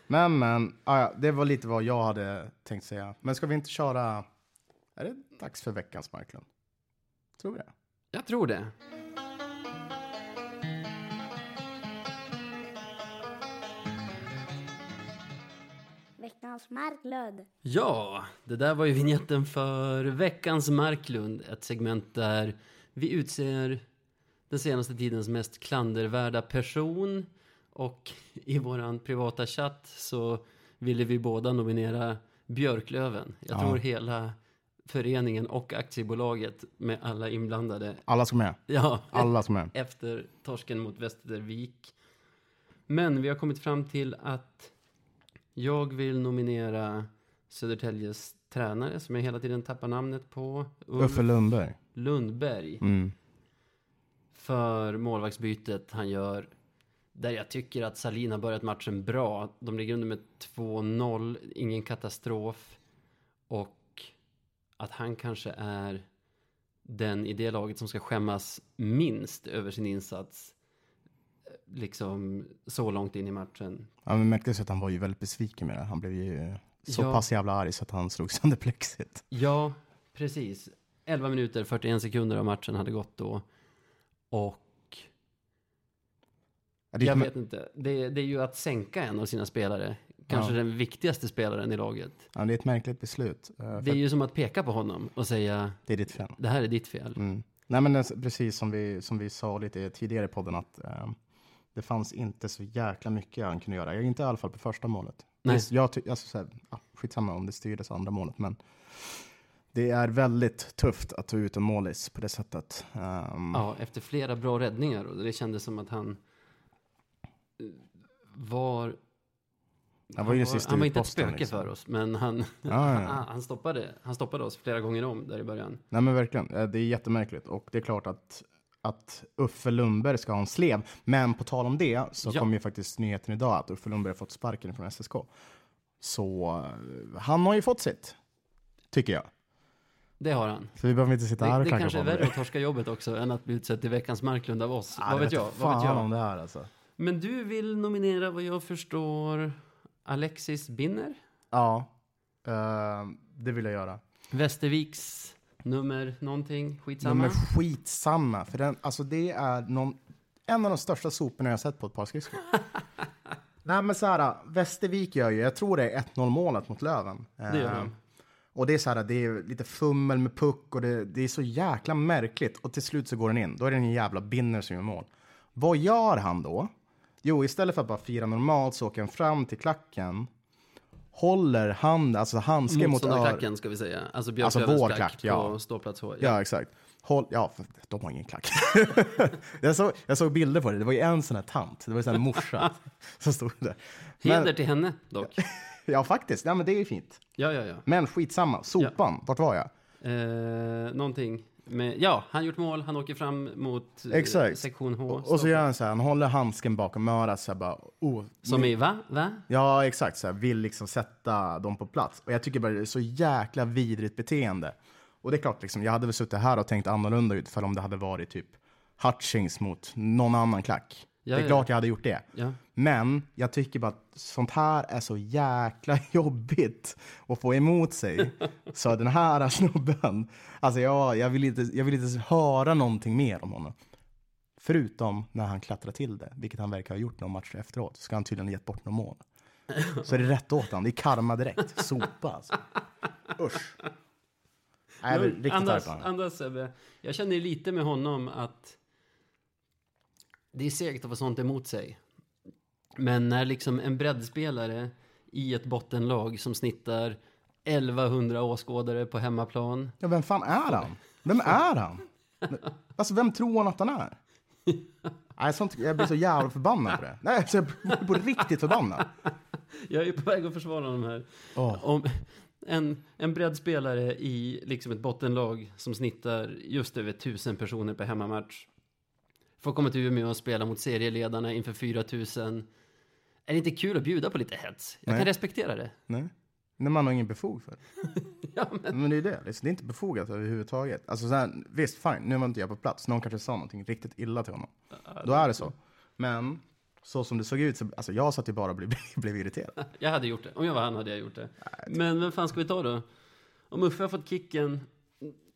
Men, men, ah, ja, det var lite vad jag hade tänkt säga. Men ska vi inte köra... Är det dags för veckans Marklund? Tror det? Jag tror det. Veckans Marklund. Ja, det där var ju vignetten för veckans Marklund. Ett segment där vi utser den senaste tidens mest klandervärda person. Och i våran privata chatt så ville vi båda nominera Björklöven. Jag Ja. tror hela föreningen och aktiebolaget med alla inblandade. Alla som är. Ja, Alla som är. efter torsken mot Västervik. Men vi har kommit fram till att jag vill nominera Södertäljes tränare som jag hela tiden tappar namnet på. Ulf Uffe Lundberg. Lundberg. Mm. För målvaktsbytet han gör. Där jag tycker att Salin har börjat matchen bra. De ligger under med 2-0, ingen katastrof. Och att han kanske är den i det laget som ska skämmas minst över sin insats. Liksom så långt in i matchen. Ja, men märktes att han var ju väldigt besviken med det. Han blev ju så Ja. pass jävla arg så att han slog sönder plexit. Ja, precis. 11 minuter, 41 sekunder av matchen hade gått då. Och jag är- vet inte. Det, det är ju att sänka en av sina spelare. Kanske Ja. den viktigaste spelaren i laget. ja, det är ett märkligt beslut. eh, för Det är ju som att peka på honom och säga det är ditt fel. det här är ditt fel. Mm. Nej, men precis som vi, som vi sa lite tidigare i podden att eh, det fanns inte så jäkla mycket han kunde göra. Inte i alla fall på första målet. Nej. Visst, Jag ty- alltså, så här, ja, skitsamma om det styrdes andra målet, men det är väldigt tufft att ta ut en målis på det sättet. Ehm, Ja, efter flera bra räddningar och det kändes som att han eh, var... Han var ju den var, han var inte ett spöke liksom. för oss, men han, Ja, ja, ja. han, han, stoppade, han stoppade oss flera gånger om där i början. Nej men verkligen, Eh, det är jättemärkligt och det är klart att, att Uffe Lundberg ska ha en slev. Men på tal om det så Ja. kom ju faktiskt nyheten idag att Uffe Lundberg har fått sparken från SSK. Så eh, han har ju fått sitt, tycker jag. Det har han. Så vi behöver inte sitta här Det, och det kanske är värre att torska jobbet också än att bli utsedd till veckans Marklund av oss. Ja, vad vet jag? Vad vet jag? om det här alltså. Men du vill nominera vad jag förstår Alexis Binner? Ja, eh, det vill jag göra. Västerviks nummer någonting, skitsamma. Men skitsamma, för den, alltså det är någon, en av de största soporna jag sett på ett par skridskor. Nej men så här, Västervik gör ju, jag tror det är 1-0 målet mot Löven. Det gör Eh, de. Och det är så här, det är lite fummel med puck och det, det är så jäkla märkligt. Och till slut så går den in. Då är det en jävla binner som gör mål. Vad gör han då? Jo, istället för att bara fira normalt så åker han fram till klacken, håller hand, alltså handsken mot örat. Ska vi säga. Alltså Alltså Björklövens vår klack, klack, ja. på ståplats H. Ja, exakt. Håll, ja, de har ingen klack. jag, såg, jag såg bilder på det. Det var ju en sån här tant. Det var ju här morsa som stod där. Heder Men, till henne dock. ja, faktiskt. Ja, men det är ju fint. Ja, ja, ja. Men skitsamma. Sopan, vart var jag? Eh, någonting med, ja, han gjort mål, han åker fram mot eh, Exakt. sektion H. Och, och så gör han så här, han håller handsken bakom örat så här bara, oh, Som i, va? Va? Ja, exakt. Så här, vill liksom sätta dem på plats. Och jag tycker bara det är så jäkla vidrigt beteende. Och det är klart, liksom, jag hade väl suttit här och tänkt annorlunda ut för om det hade varit typ Hutchings mot någon annan klack. Ja, det är ja. klart jag hade gjort det. Ja. Men jag tycker bara att sånt här är så jäkla jobbigt att få emot sig. Så den här snubben, alltså jag, jag, vill inte, jag vill inte höra någonting mer om honom. Förutom när han klättrar till det, vilket han verkar ha gjort någon match efteråt. Så ska han tydligen ha gett bort någon mål. Så är det rätt åt honom. Det är karma direkt. Sopa alltså. Usch. Nej, jag blir riktigt andas, andas. Jag känner lite med honom att det är segt att få sånt emot sig. Men när liksom en breddspelare i ett bottenlag som snittar 1100 åskådare på hemmaplan. Ja, vem fan är han? Vem är han? Alltså, vem tror han att han är? Nej, sånt, jag blir så jävla förbannad på det. Nej, alltså, jag blir på riktigt förbannad. Jag är på väg att försvara honom här. Åh. Om en, en breddspelare i liksom ett bottenlag som snittar just över 1000 personer per hemmamatch får komma till Umeå och spela mot serieledarna inför 4000. Är det inte kul att bjuda på lite hets? Jag Nej. kan respektera det. Nej. När man har ingen befog för. Ja, men, Men det är det. liksom, Det är inte befogat överhuvudtaget. Alltså, så här, visst, fine, nu var inte jag på plats. Någon kanske sa någonting riktigt illa till honom. Då är det så. Men så som det såg ut, så, alltså jag satt ju bara och blev, blev irriterad. jag hade gjort det. Om jag var han hade jag gjort det. Men vem fan ska vi ta då? Om Uffe har fått kicken,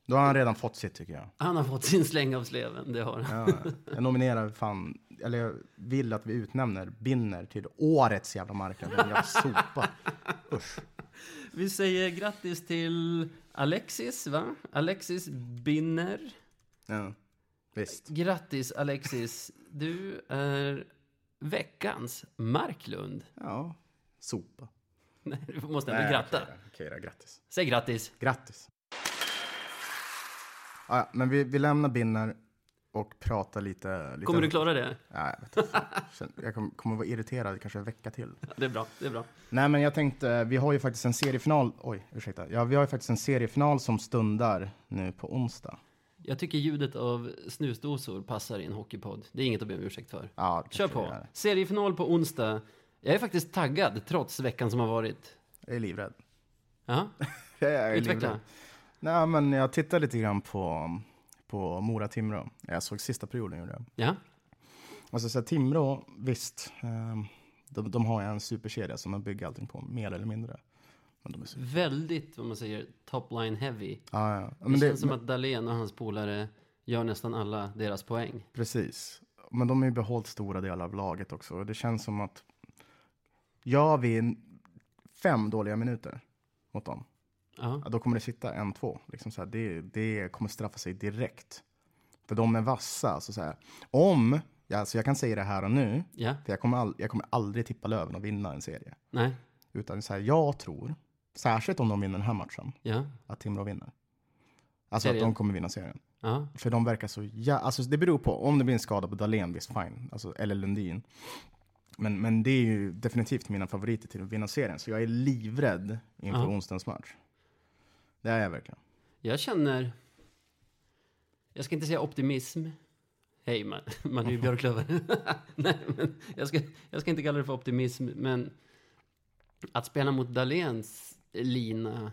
Då har han redan fått sitt tycker jag. han har fått sin släng av sleven. Det har han. Ja, jag nominerar fan, eller jag vill att vi utnämner Binner till årets jävla marknad. En jävla sopa. Usch. Vi säger grattis till Alexis, va? Alexis Binner. Ja, visst. Grattis Alexis, du är veckans Marklund. Ja, sopa. Nej, du måste ändå gratta. Okej, då, grattis. Säg grattis. Grattis. Ja, ja, men vi, vi lämnar Binner och pratar lite. lite Kommer du klara det? Ja, jag vet inte. Jag kommer, kommer vara irriterad kanske en vecka till. Ja, Det är bra, det är bra. Nej, men jag tänkte, vi har ju faktiskt en seriefinal. Oj, ursäkta. Ja, vi har ju faktiskt en seriefinal som stundar nu på onsdag. Jag tycker ljudet av snusdosor passar i en hockeypodd. Det är inget att be om ursäkt för. Ja, Kör på. Seriefinal på onsdag. Jag är faktiskt taggad, trots veckan som har varit. Jag är livrädd. Ja, utveckla. livrädd. Nej, men jag tittade lite grann på, på Mora-Timrå. Jag såg sista perioden gjorde jag. Ja, Alltså så här, Timrå, visst. ehm, de, de har en superkedja som de bygger allting på, mer eller mindre. Men de är så... väldigt, vad man säger, top line heavy. Ja, ja. Det Men det, känns som att Dahlén och hans polare gör nästan alla deras poäng. Precis. Men de har ju behållit stora delar av laget också. Det känns som att gör vi fem dåliga minuter mot dem, Ja, då kommer det sitta en, två. Liksom så här, det, det kommer straffa sig direkt. För de är vassa. Alltså så här, om, ja, alltså jag kan säga det här och nu, ja, för jag kommer, all, jag kommer aldrig tippa Löven att vinna en serie. nej, Utan så här, jag tror, särskilt om de vinner den här matchen, ja, att Timrå vinner. Alltså Serien? att de kommer vinna serien. ja. För de verkar så ja, alltså det beror på, om det blir en skada på Dahlén, visst fine, alltså, eller Lundin. Men, men det är ju definitivt mina favoriter till att vinna serien, så jag är livrädd inför Ja. onsdagens match. Det är jag verkligen. Jag känner, jag ska inte säga optimism. Hej, man, man är ju Björklöven. Nej, men jag ska, jag ska inte kalla det för optimism, men att spela mot Dahléns lina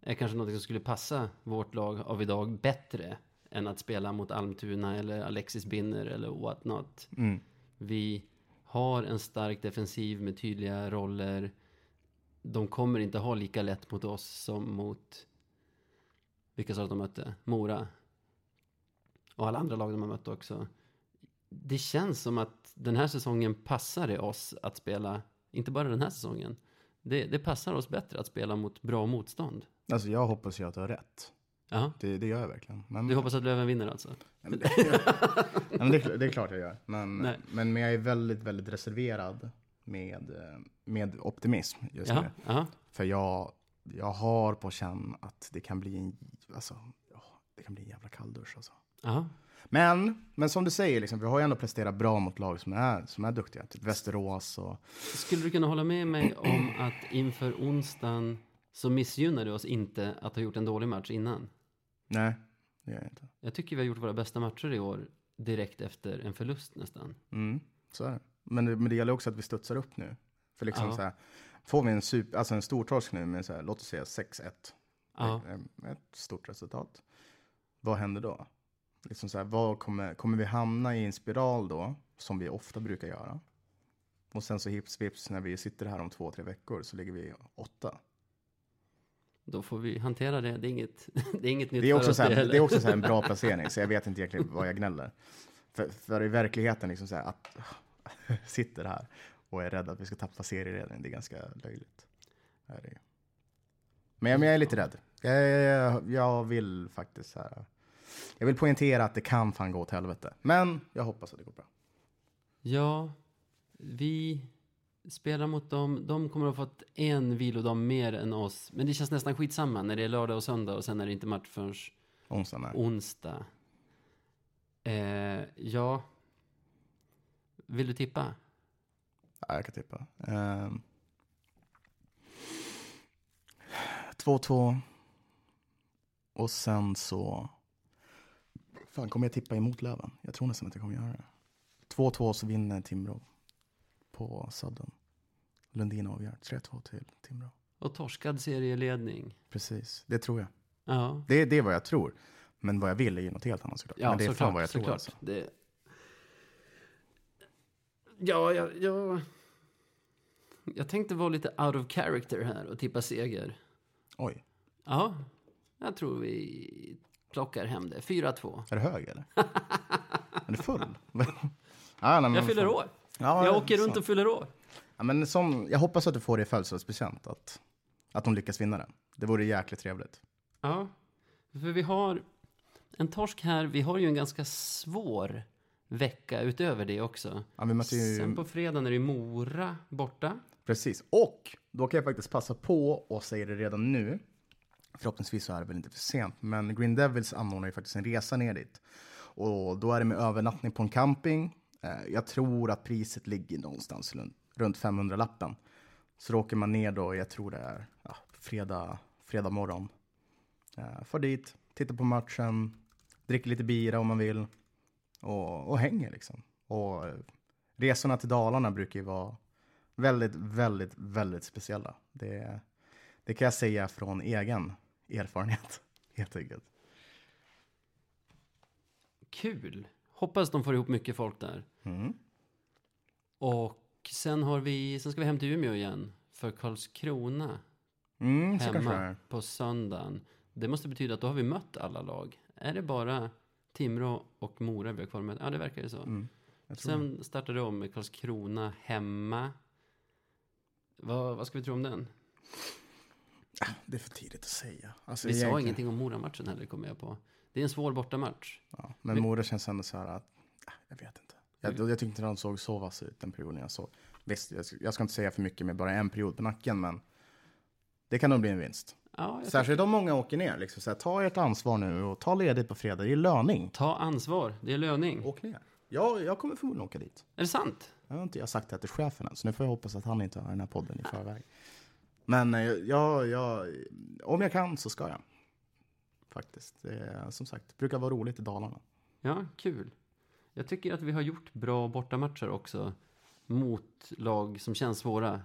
är kanske något som skulle passa vårt lag av idag bättre än att spela mot Almtuna eller Alexis Binner eller what not. Mm. Vi har en stark defensiv med tydliga roller. De kommer inte ha lika lätt mot oss som mot vilka sa att de mötte? Mora. Och alla andra lag de har mött också. Det känns som att den här säsongen passar det oss att spela, inte bara den här säsongen. Det, det passar oss bättre att spela mot bra motstånd. Alltså jag hoppas ju att du har rätt. Ja, Det, det gör jag verkligen. Men, du hoppas att Löven vinner alltså? Ja, men det, men det, det är klart jag gör. Men, Nej. men, men jag är väldigt, väldigt reserverad med, eh, med optimism just nu. För jag, jag har på känn att det kan bli en, alltså, det kan bli en jävla kalldusch alltså. Men, men som du säger, liksom, vi har ju ändå presterat bra mot lag som är, som är duktiga. Typ Västerås och... Skulle du kunna hålla med mig om att inför onsdagen så missgynnar det oss inte att ha gjort en dålig match innan? Nej, det gör jag inte. Jag tycker vi har gjort våra bästa matcher i år direkt efter en förlust nästan. Mm, så är det. Men, men det gäller också att vi studsar upp nu. För liksom Ja. så här, får vi en, super, alltså en stor torsk nu med, så här, låt oss säga 6-1, Ja, Eh, ett stort resultat. Vad händer då? Liksom så här, vad kommer, kommer vi hamna i en spiral då, som vi ofta brukar göra? Och sen så hips vips när vi sitter här om två, tre veckor så ligger vi åtta. Då får vi hantera det. Det är inget, det är inget nytt Det är för också, oss så här, det är också så en bra placering, så jag vet inte egentligen vad jag gnäller. För, för i verkligheten, liksom så här, att sitter här och är rädd att vi ska tappa serieledningen, det är ganska löjligt. Men jag, men jag är lite rädd. Jag, jag, jag vill faktiskt här, jag vill poängtera att det kan fan gå åt helvete. Men jag hoppas att det går bra. Ja, vi spelar mot dem. De kommer att ha fått en vilodag mer än oss. Men det känns nästan skitsamma när det är lördag och söndag och sen är det inte match förrän Onsdagen är. onsdag. Eh, ja. Vill du tippa? Ja, jag kan tippa. Ehm. 2-2. Och sen så... Fan, kommer jag tippa emot Löven? Jag tror nästan att jag kommer göra det. 2-2 så vinner Timrå på Sudden. Lundin avgör. 3-2 till Timrå. Och torskad serieledning. Precis, det tror jag. Ja, Det, det är vad jag tror. Men vad jag vill är ju något helt annat såklart. ja Men det är såklart. fan vad jag tror. såklart. Alltså. Det... Ja, jag, jag... Jag tänkte vara lite out of character här och tippa seger. Oj, Ja, jag tror vi plockar hem det. 4-2. är du hög eller? är du full? ah, nej, men Jag fyller år. Ja, Jag åker runt så. och fyller år. Ja, men som, jag hoppas att du får det i födelsedagspresent, att, att de lyckas vinna den. Det vore jäkligt trevligt. Ja, för vi har en torsk här. Vi har ju en ganska svår vecka utöver det också. Ja, möter ju, Sen på fredagen är det Mora borta. Precis, och då kan jag faktiskt passa på och säga det redan nu. Förhoppningsvis så är det väl inte för sent, men Green Devils anordnar ju faktiskt en resa ner dit. Och då är det med övernattning på en camping. Eh, Jag tror att priset ligger någonstans runt- runt 500-lappen. Så då åker man ner då, jag tror det är ja, fredag, fredag morgon. Eh, Far dit, tittar på matchen, dricker lite bira om man vill och, och hänger liksom. Och resorna till Dalarna brukar ju vara väldigt, väldigt, väldigt speciella. Det, det kan jag säga från egen erfarenhet, helt enkelt. Kul! Hoppas de får ihop mycket folk där. Mm. Och sen har vi, sen ska vi hem till Umeå igen. För Karlskrona Mm, hemma på söndagen. Det måste betyda att då har vi mött alla lag. Är det bara Timrå och Mora vi kvar med? Ja, det verkar ju så. Mm, det. Sen det om med Karlskrona hemma. Vad, vad ska vi tro om den? Det är för tidigt att säga. Alltså, Vi sa egentligen- ingenting om Mora-matchen heller, kommer jag på. Det är en svår bortamatch. Ja, men Mora känns ändå så här att, äh, jag vet inte. Jag, jag tyckte inte de såg så vass ut den perioden jag såg. Visst, jag, ska- jag ska inte säga för mycket med bara en period på nacken, men det kan nog bli en vinst. Ja, jag Särskilt om många åker ner. Liksom, så här, ta ert ansvar nu och ta ledigt på fredag. Det är löning. Ta ansvar, det är löning. Åk ner. Ja, jag kommer förmodligen åka dit. Är det sant? Jag har inte jag sagt det till chefen än, så nu får jag hoppas att han inte har den här podden i förväg. Men eh, jag, jag, om jag kan så ska jag. Faktiskt. Det som sagt, brukar vara roligt i Dalarna. Ja, kul. Jag tycker att vi har gjort bra bortamatcher också. Mot lag som känns svåra.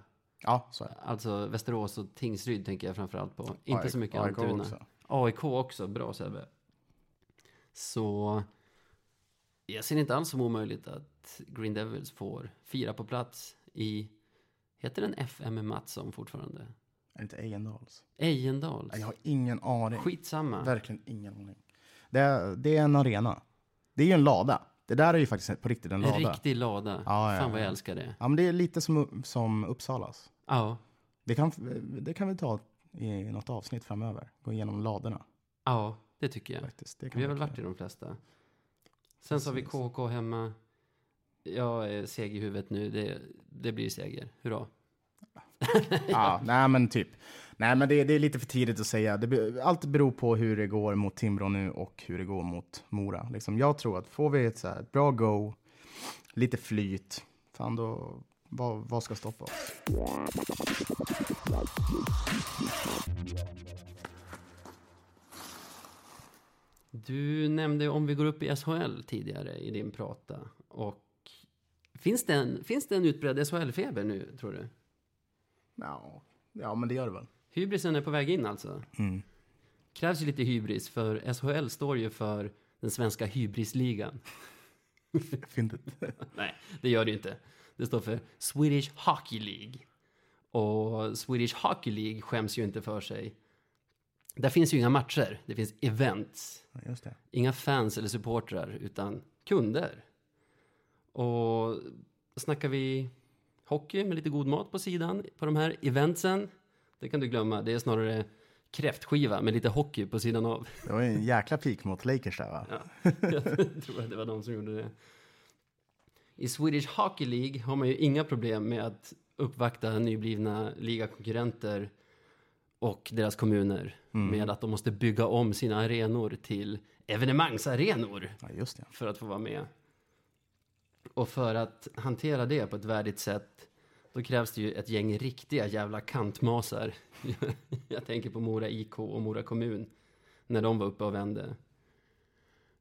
Ja, så är det. Alltså Västerås och Tingsryd tänker jag framförallt på. Inte så mycket AIK Almtuna. också. AIK också, bra Sebbe. Så jag ser inte alls som omöjligt att Green Devils får fira på plats i, heter den FM Mattsson fortfarande? Är det inte Ejendals? Ejendals? Jag har ingen aning. Skitsamma. Verkligen ingen aning. Det är, det är en arena. Det är ju en lada. Det där är ju faktiskt på riktigt en En lada. riktig lada. Ja, ja, Fan vad jag ja. älskar det. Ja, men det är lite som, som Uppsalas. Ja, Det kan, det kan vi ta i något avsnitt framöver. Gå igenom ladorna ja det tycker jag. faktiskt. Vi har väl varit i de flesta. Sen så har vi. KK hemma. Jag är seg i huvudet nu. Det, det blir seger. Hurra. Ja, nej men typ. Nej men det, det är lite för tidigt att säga. Det, allt beror på hur det går mot Timrå nu och hur det går mot Mora. Liksom, jag tror att får vi ett så här ett bra go, lite flyt, fan då, vad, vad ska stoppa oss? Du nämnde om vi går upp i SHL tidigare i din prata. Och finns det en, finns det en utbredd SHL-feber nu, tror du? Ja, ja men det gör det väl. Hybrisen är på väg in alltså. Mm. Krävs ju lite hybris, för SHL står ju för den svenska hybrisligan. Fyndigt. Nej, det gör det ju inte. Det står för Swedish Hockey League. Och Swedish Hockey League skäms ju inte för sig. Där finns ju inga matcher, det finns events. Det. Inga fans eller supportrar, utan kunder. Och snackar vi hockey med lite god mat på sidan på de här eventsen, det kan du glömma. Det är snarare kräftskiva med lite hockey på sidan av. Det var en jäkla pik mot Lakers där va? Ja, jag tror att det var de som gjorde det. I Swedish Hockey League har man ju inga problem med att uppvakta nyblivna ligakonkurrenter och deras kommuner med att de måste bygga om sina arenor till evenemangsarenor Ja, just det. för att få vara med. Och för att hantera det på ett värdigt sätt då krävs det ju ett gäng riktiga jävla kantmasar. Jag tänker på Mora IK och Mora kommun när de var uppe och vände.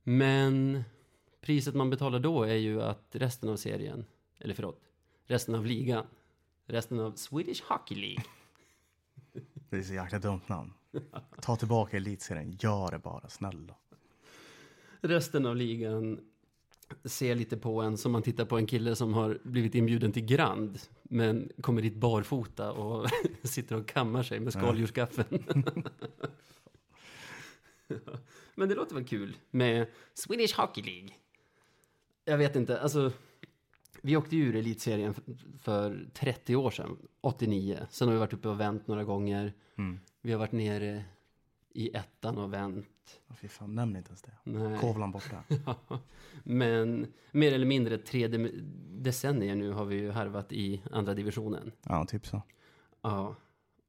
Men priset man betalar då är ju att resten av serien, eller förlåt, resten av ligan, resten av Swedish Hockey League Det är så jäkla dumt namn. Ta tillbaka elitserien, gör det bara, snälla. resten av ligan ser lite på en som man tittar på en kille som har blivit inbjuden till Grand men kommer dit barfota och sitter och kammar sig med skaldjursgaffeln. men det låter väl kul med Swedish Hockey League. Jag vet inte, alltså vi åkte ur elitserien för 30 år sedan, 89. Sen har vi varit uppe och vänt några gånger. Mm. Vi har varit nere i ettan och vänt. Oh, fy fan, nämn inte ens det. Nej. Kovlan borta. Ja, Men mer eller mindre tre de- decennier nu har vi ju harvat i andra divisionen. Ja, typ så. Ja,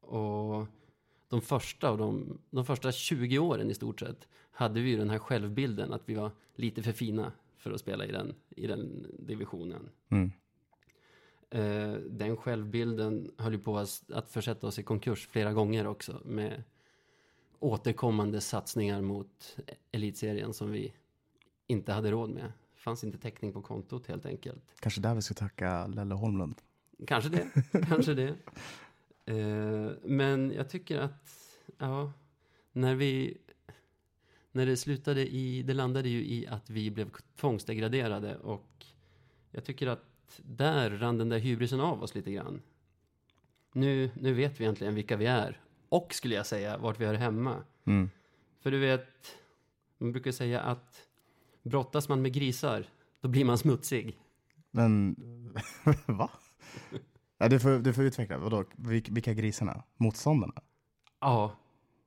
och de första, och de, de första 20 åren i stort sett hade vi ju den här självbilden att vi var lite för fina för att spela i den, i den divisionen. Mm. Eh, den självbilden höll ju på att, att försätta oss i konkurs flera gånger också med återkommande satsningar mot elitserien som vi inte hade råd med. Det fanns inte täckning på kontot helt enkelt. Kanske där vi ska tacka Lelle Holmlund. Kanske det, kanske det. Eh, men jag tycker att, ja, när vi, när det slutade i, det landade ju i att vi blev tvångsdegraderade och jag tycker att där rann den där hybrisen av oss lite grann. Nu, nu vet vi äntligen vilka vi är och skulle jag säga vart vi hör hemma. Mm. För du vet, man brukar säga att brottas man med grisar, då blir man smutsig. Men, va? Ja, du, får, du får utveckla. Vadå? Vil- Vilka grisarna? Motståndarna? Ja,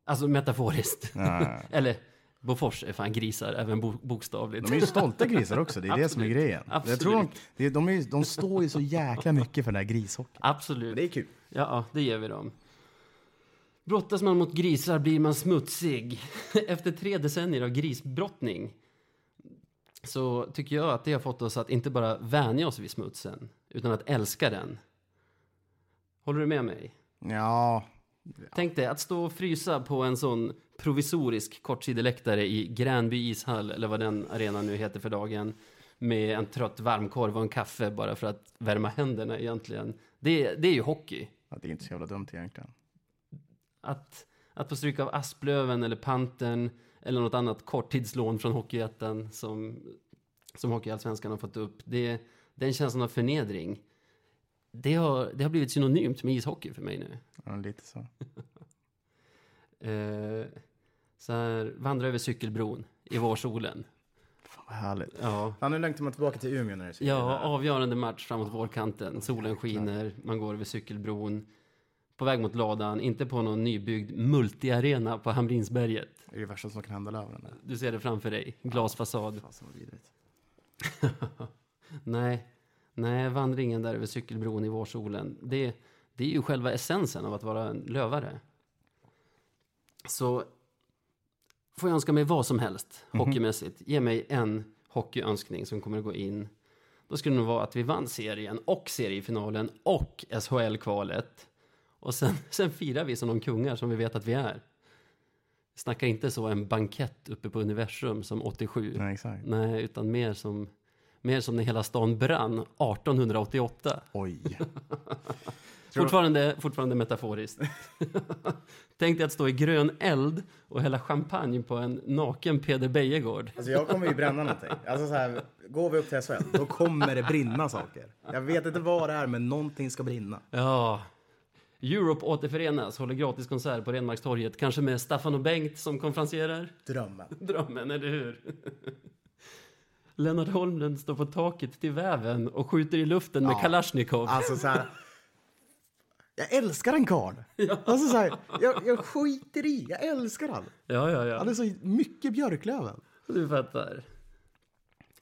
alltså metaforiskt. Ja, Eller Bofors är fan grisar, även bo bokstavligt. de är ju stolta grisar också, det är det som är Absolut. grejen. Jag tror de, det de, är, de står ju så jäkla mycket för den här grishockeyn. Absolut. är kul. Ja, ja, det ger vi dem. Brottas man mot grisar blir man smutsig. Efter tre decennier av grisbrottning så tycker jag att det har fått oss att inte bara vänja oss vid smutsen, utan att älska den. Håller du med mig? Ja, Tänk dig att stå och frysa på en sån provisorisk kortsideläktare i Gränby ishall, eller vad den arenan nu heter för dagen, med en trött varmkorv och en kaffe bara för att värma händerna egentligen. Det, det är ju hockey. ja, det är inte så jävla dumt egentligen. Att, att få stryka av Asplöven eller Pantern eller något annat korttidslån från Hockeyettan som, som Hockeyallsvenskan har fått upp. Det, den känslan av förnedring, det har, det har blivit synonymt med ishockey för mig nu. Ja, lite så. Eh, så här, vandra över cykelbron i vårsolen. Fan vad härligt. Ja, Ja, nu längtar man tillbaka till Umeå när det är så ja avgörande match framåt vårkanten. Solen skiner, man går över cykelbron. På väg mot ladan, inte på någon nybyggd multiarena på Hamrinsberget. Det är det värsta som kan hända Löven. Du ser det framför dig, glasfasad. Vidrigt. Nej, nej, vandringen där över cykelbron i vårsolen, det, det är ju själva essensen av att vara en lövare. Så får jag önska mig vad som helst hockeymässigt. Ge mig en hockeyönskning som kommer att gå in. Då skulle det nog vara att vi vann serien och seriefinalen och SHL-kvalet. Och sen, sen firar vi som de kungar som vi vet att vi är. Snackar inte så en bankett uppe på universum som 87. Nej, exakt. Nej, utan mer som, mer som när hela stan brann 1888. Oj. Fortfarande, fortfarande metaforiskt. Tänk dig att stå i grön eld och hälla champagne på en naken Peder Bejegård. Alltså jag kommer ju bränna någonting. Alltså så här, går vi upp till SHL, då kommer det brinna saker. Jag vet inte vad det är, men någonting ska brinna. Ja. Europe återförenas, håller gratiskonsert på Renmarkstorget. Kanske med Staffan och Bengt som konferenserar. Drömmen. Drömmen, eller hur? Lennart Holmlund står på taket till väven och skjuter i luften med Ja. Kalashnikov. Alltså så här. Jag älskar en karl. Alltså så här, jag, jag skiter i, jag älskar han. Ja, ja, ja. Han är så mycket Björklöven. Du fattar.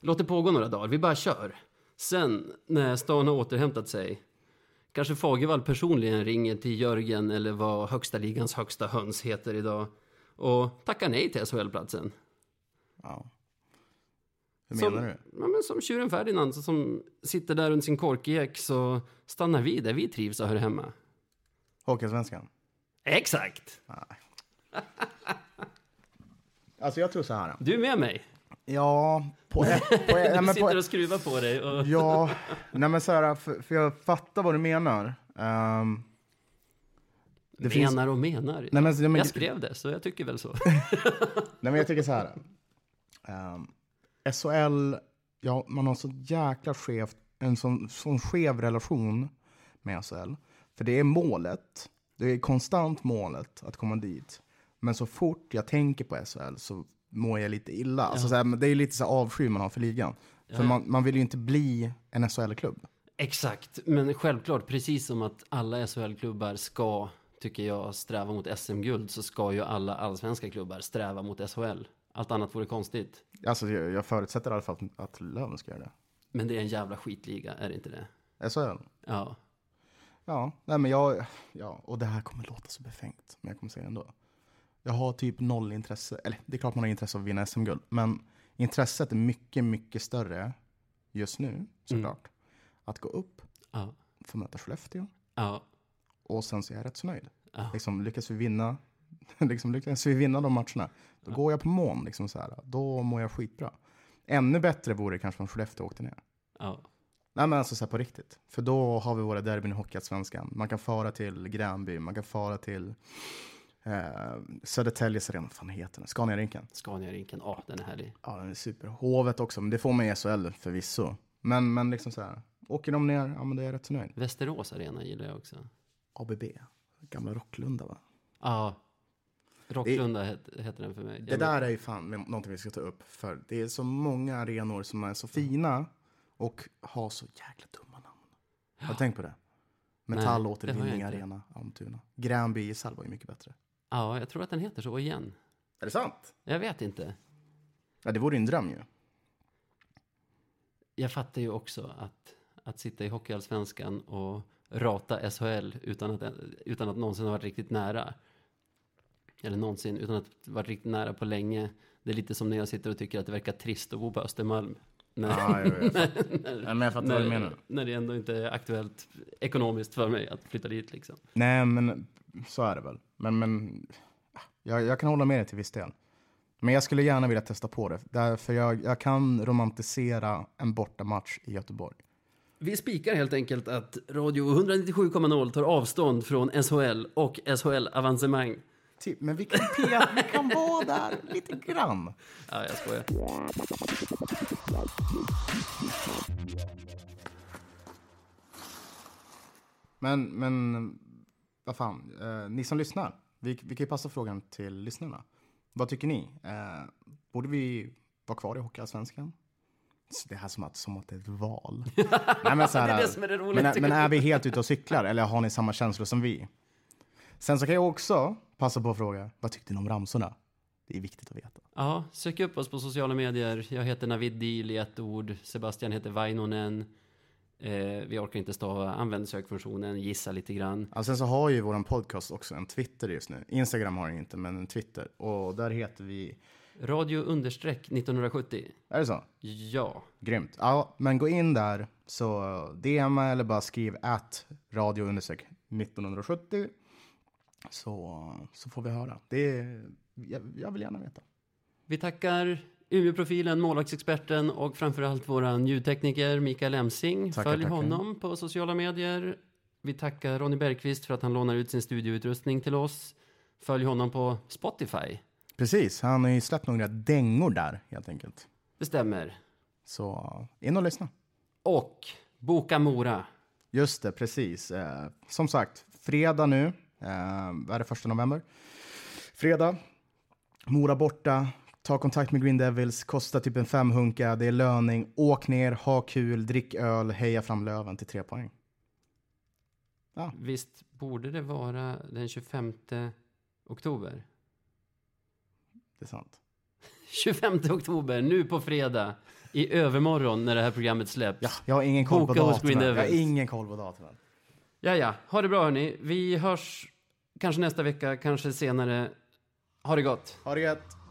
Låt det pågå några dagar, vi bara kör. Sen, när stan har återhämtat sig, kanske Fagervall personligen ringer till Jörgen eller vad högsta ligans högsta höns heter idag och tackar nej till SHL-platsen. Ja. Hur Som, menar du? ja, men som tjuren Ferdinand som sitter där runt sin korkek så stannar vi där vi trivs och hör hemma. Hockeysvenskan? Exakt! Alltså jag tror så här. Du är med mig. Ja, på ett... På nej, Du men på sitter och skruvar på dig. Och... ja, nej men så här, för, för jag fattar vad du menar. Ehm, det finns- menar och menar. nej, men, men, Jag skrev det, så jag tycker väl så. Nej, men jag tycker så här. Um, SHL, ja, man har så jäkla skevt, en sån, sån skev relation med SHL. För det är målet, det är konstant målet att komma dit. Men så fort jag tänker på SHL så mår jag lite illa. Alltså, så här, det är lite så här avsky man har för ligan. För ja. man, man vill ju inte bli en SHL-klubb. Exakt, men självklart, precis som att alla SHL-klubbar ska, tycker jag, sträva mot SM-guld, så ska ju alla allsvenska klubbar sträva mot SHL. Allt annat vore konstigt. Alltså, jag, jag förutsätter i alla fall att, att Löven ska göra det. Men det är en jävla skitliga, är det inte det? SHL? Ja. Ja, nej men jag, ja, och det här kommer låta så befängt, men jag kommer säga det ändå. Jag har typ noll intresse, eller det är klart man har intresse av att vinna SM-guld, men intresset är mycket, mycket större just nu, såklart. Att gå upp, Ja. få möta Skellefteå, Ja. och sen så är jag rätt så nöjd. Ja. Liksom, lyckas vi vinna, liksom, lyckas vi vinna de matcherna, då går jag på mån, liksom så här, då mår jag skitbra. Ännu bättre vore det kanske om Skellefteå åkte ner. ja. Nej men alltså så här på riktigt. För då har vi våra derbyn i Hockeyallsvenskan. Man kan fara till Gränby, man kan fara till eh, Södertäljes arena, vad fan heter den? Scaniarinken. Scania-rinken, ja, den är härlig. Ja, den är super. Hovet också, men det får man i SHL förvisso. Men, men liksom så här, åker de ner, ja men det är jag rätt så nöjd. Västerås arena gillar jag också. ABB, gamla Rocklunda va? Ja. Rocklunda het, heter den för mig. Det där är ju fan någonting vi ska ta upp. För det är så många arenor som är så fina och har så jäkla dumma namn. Har du tänkt på det? Metall, Nej, Återvinning, det har jag inte. Arena, Almtuna. Gränby Isal var ju mycket bättre. Ja, jag tror att den heter så igen. Är det sant? Jag vet inte. Ja, det vore en dröm ju. Jag fattar ju också att, att sitta i Hockeyallsvenskan och rata SHL utan att, utan att någonsin ha varit riktigt nära. Eller någonsin, utan att varit riktigt nära på länge. Det är lite som när jag sitter och tycker att det verkar trist att bo på Östermalm. När, Ja, jag, jag när, Ja, men jag fattar vad du menar. när det ändå inte är aktuellt ekonomiskt för mig att flytta dit liksom. Nej, men så är det väl. Men, men jag, jag kan hålla med dig till viss del. Men jag skulle gärna vilja testa på det. Därför jag, jag kan romantisera en bortamatch i Göteborg. Vi spikar helt enkelt att Radio 197,0 tar avstånd från SHL och SHL-avancemang. Typ, men vi kan, peta, vi kan vara där lite grann. Ja, jag skojar. Men, men vad fan, eh, ni som lyssnar, vi, vi kan ju passa frågan till lyssnarna. Vad tycker ni? Eh, borde vi vara kvar i Hockeyallsvenskan? Så Det här som att, som att det är ett val. Nej, men, så här, Det är det som är det roliga, men, men är vi helt ute och cyklar eller har ni samma känslor som vi? Sen så kan jag också passa på att fråga, vad tyckte ni om ramsorna? Det är viktigt att veta. Ja, sök upp oss på sociala medier. Jag heter Navid Deal i ett ord. Sebastian heter Vainonen. Eh, vi orkar inte stava. Använd sökfunktionen, gissa lite grann. Ja, sen så har ju vår podcast också en Twitter just nu. Instagram har den inte, men en Twitter. Och där heter vi... Radio understreck 1970. Är det så? Ja, Grymt. Ja, men gå in där, så DMa eller bara skriv att radio understreck 1970. Så, så får vi höra. Det är, jag, jag vill gärna veta. vi tackar Umeå-profilen, målvaktsexperten och framförallt våran ljudtekniker Mikael Emsing. Tackar, Följ tackar. honom på sociala medier. Vi tackar Ronny Bergqvist för att han lånar ut sin studioutrustning till oss. Följ honom på Spotify. Precis, han har ju släppt några dängor där helt enkelt. Det stämmer. Så in och lyssna. Och Boka Mora. Just det, precis. Eh, som sagt, fredag nu. Eh, vad är det, första november? Fredag. Mora borta. Ta kontakt med Green Devils. Kostar typ en femhunka. Det är löning. Åk ner, ha kul, drick öl, heja fram Löven till tre poäng. Ja. Visst borde det vara den 25 oktober? Det är sant. 25 oktober, nu på fredag. I övermorgon när det här programmet släpps. Ja, jag har ingen koll på Boka hos datum. Green Jag har ingen koll på datum. Ja, ja. Ha det bra hörni. Vi hörs kanske nästa vecka, kanske senare. Ha det gott. Ha det gött.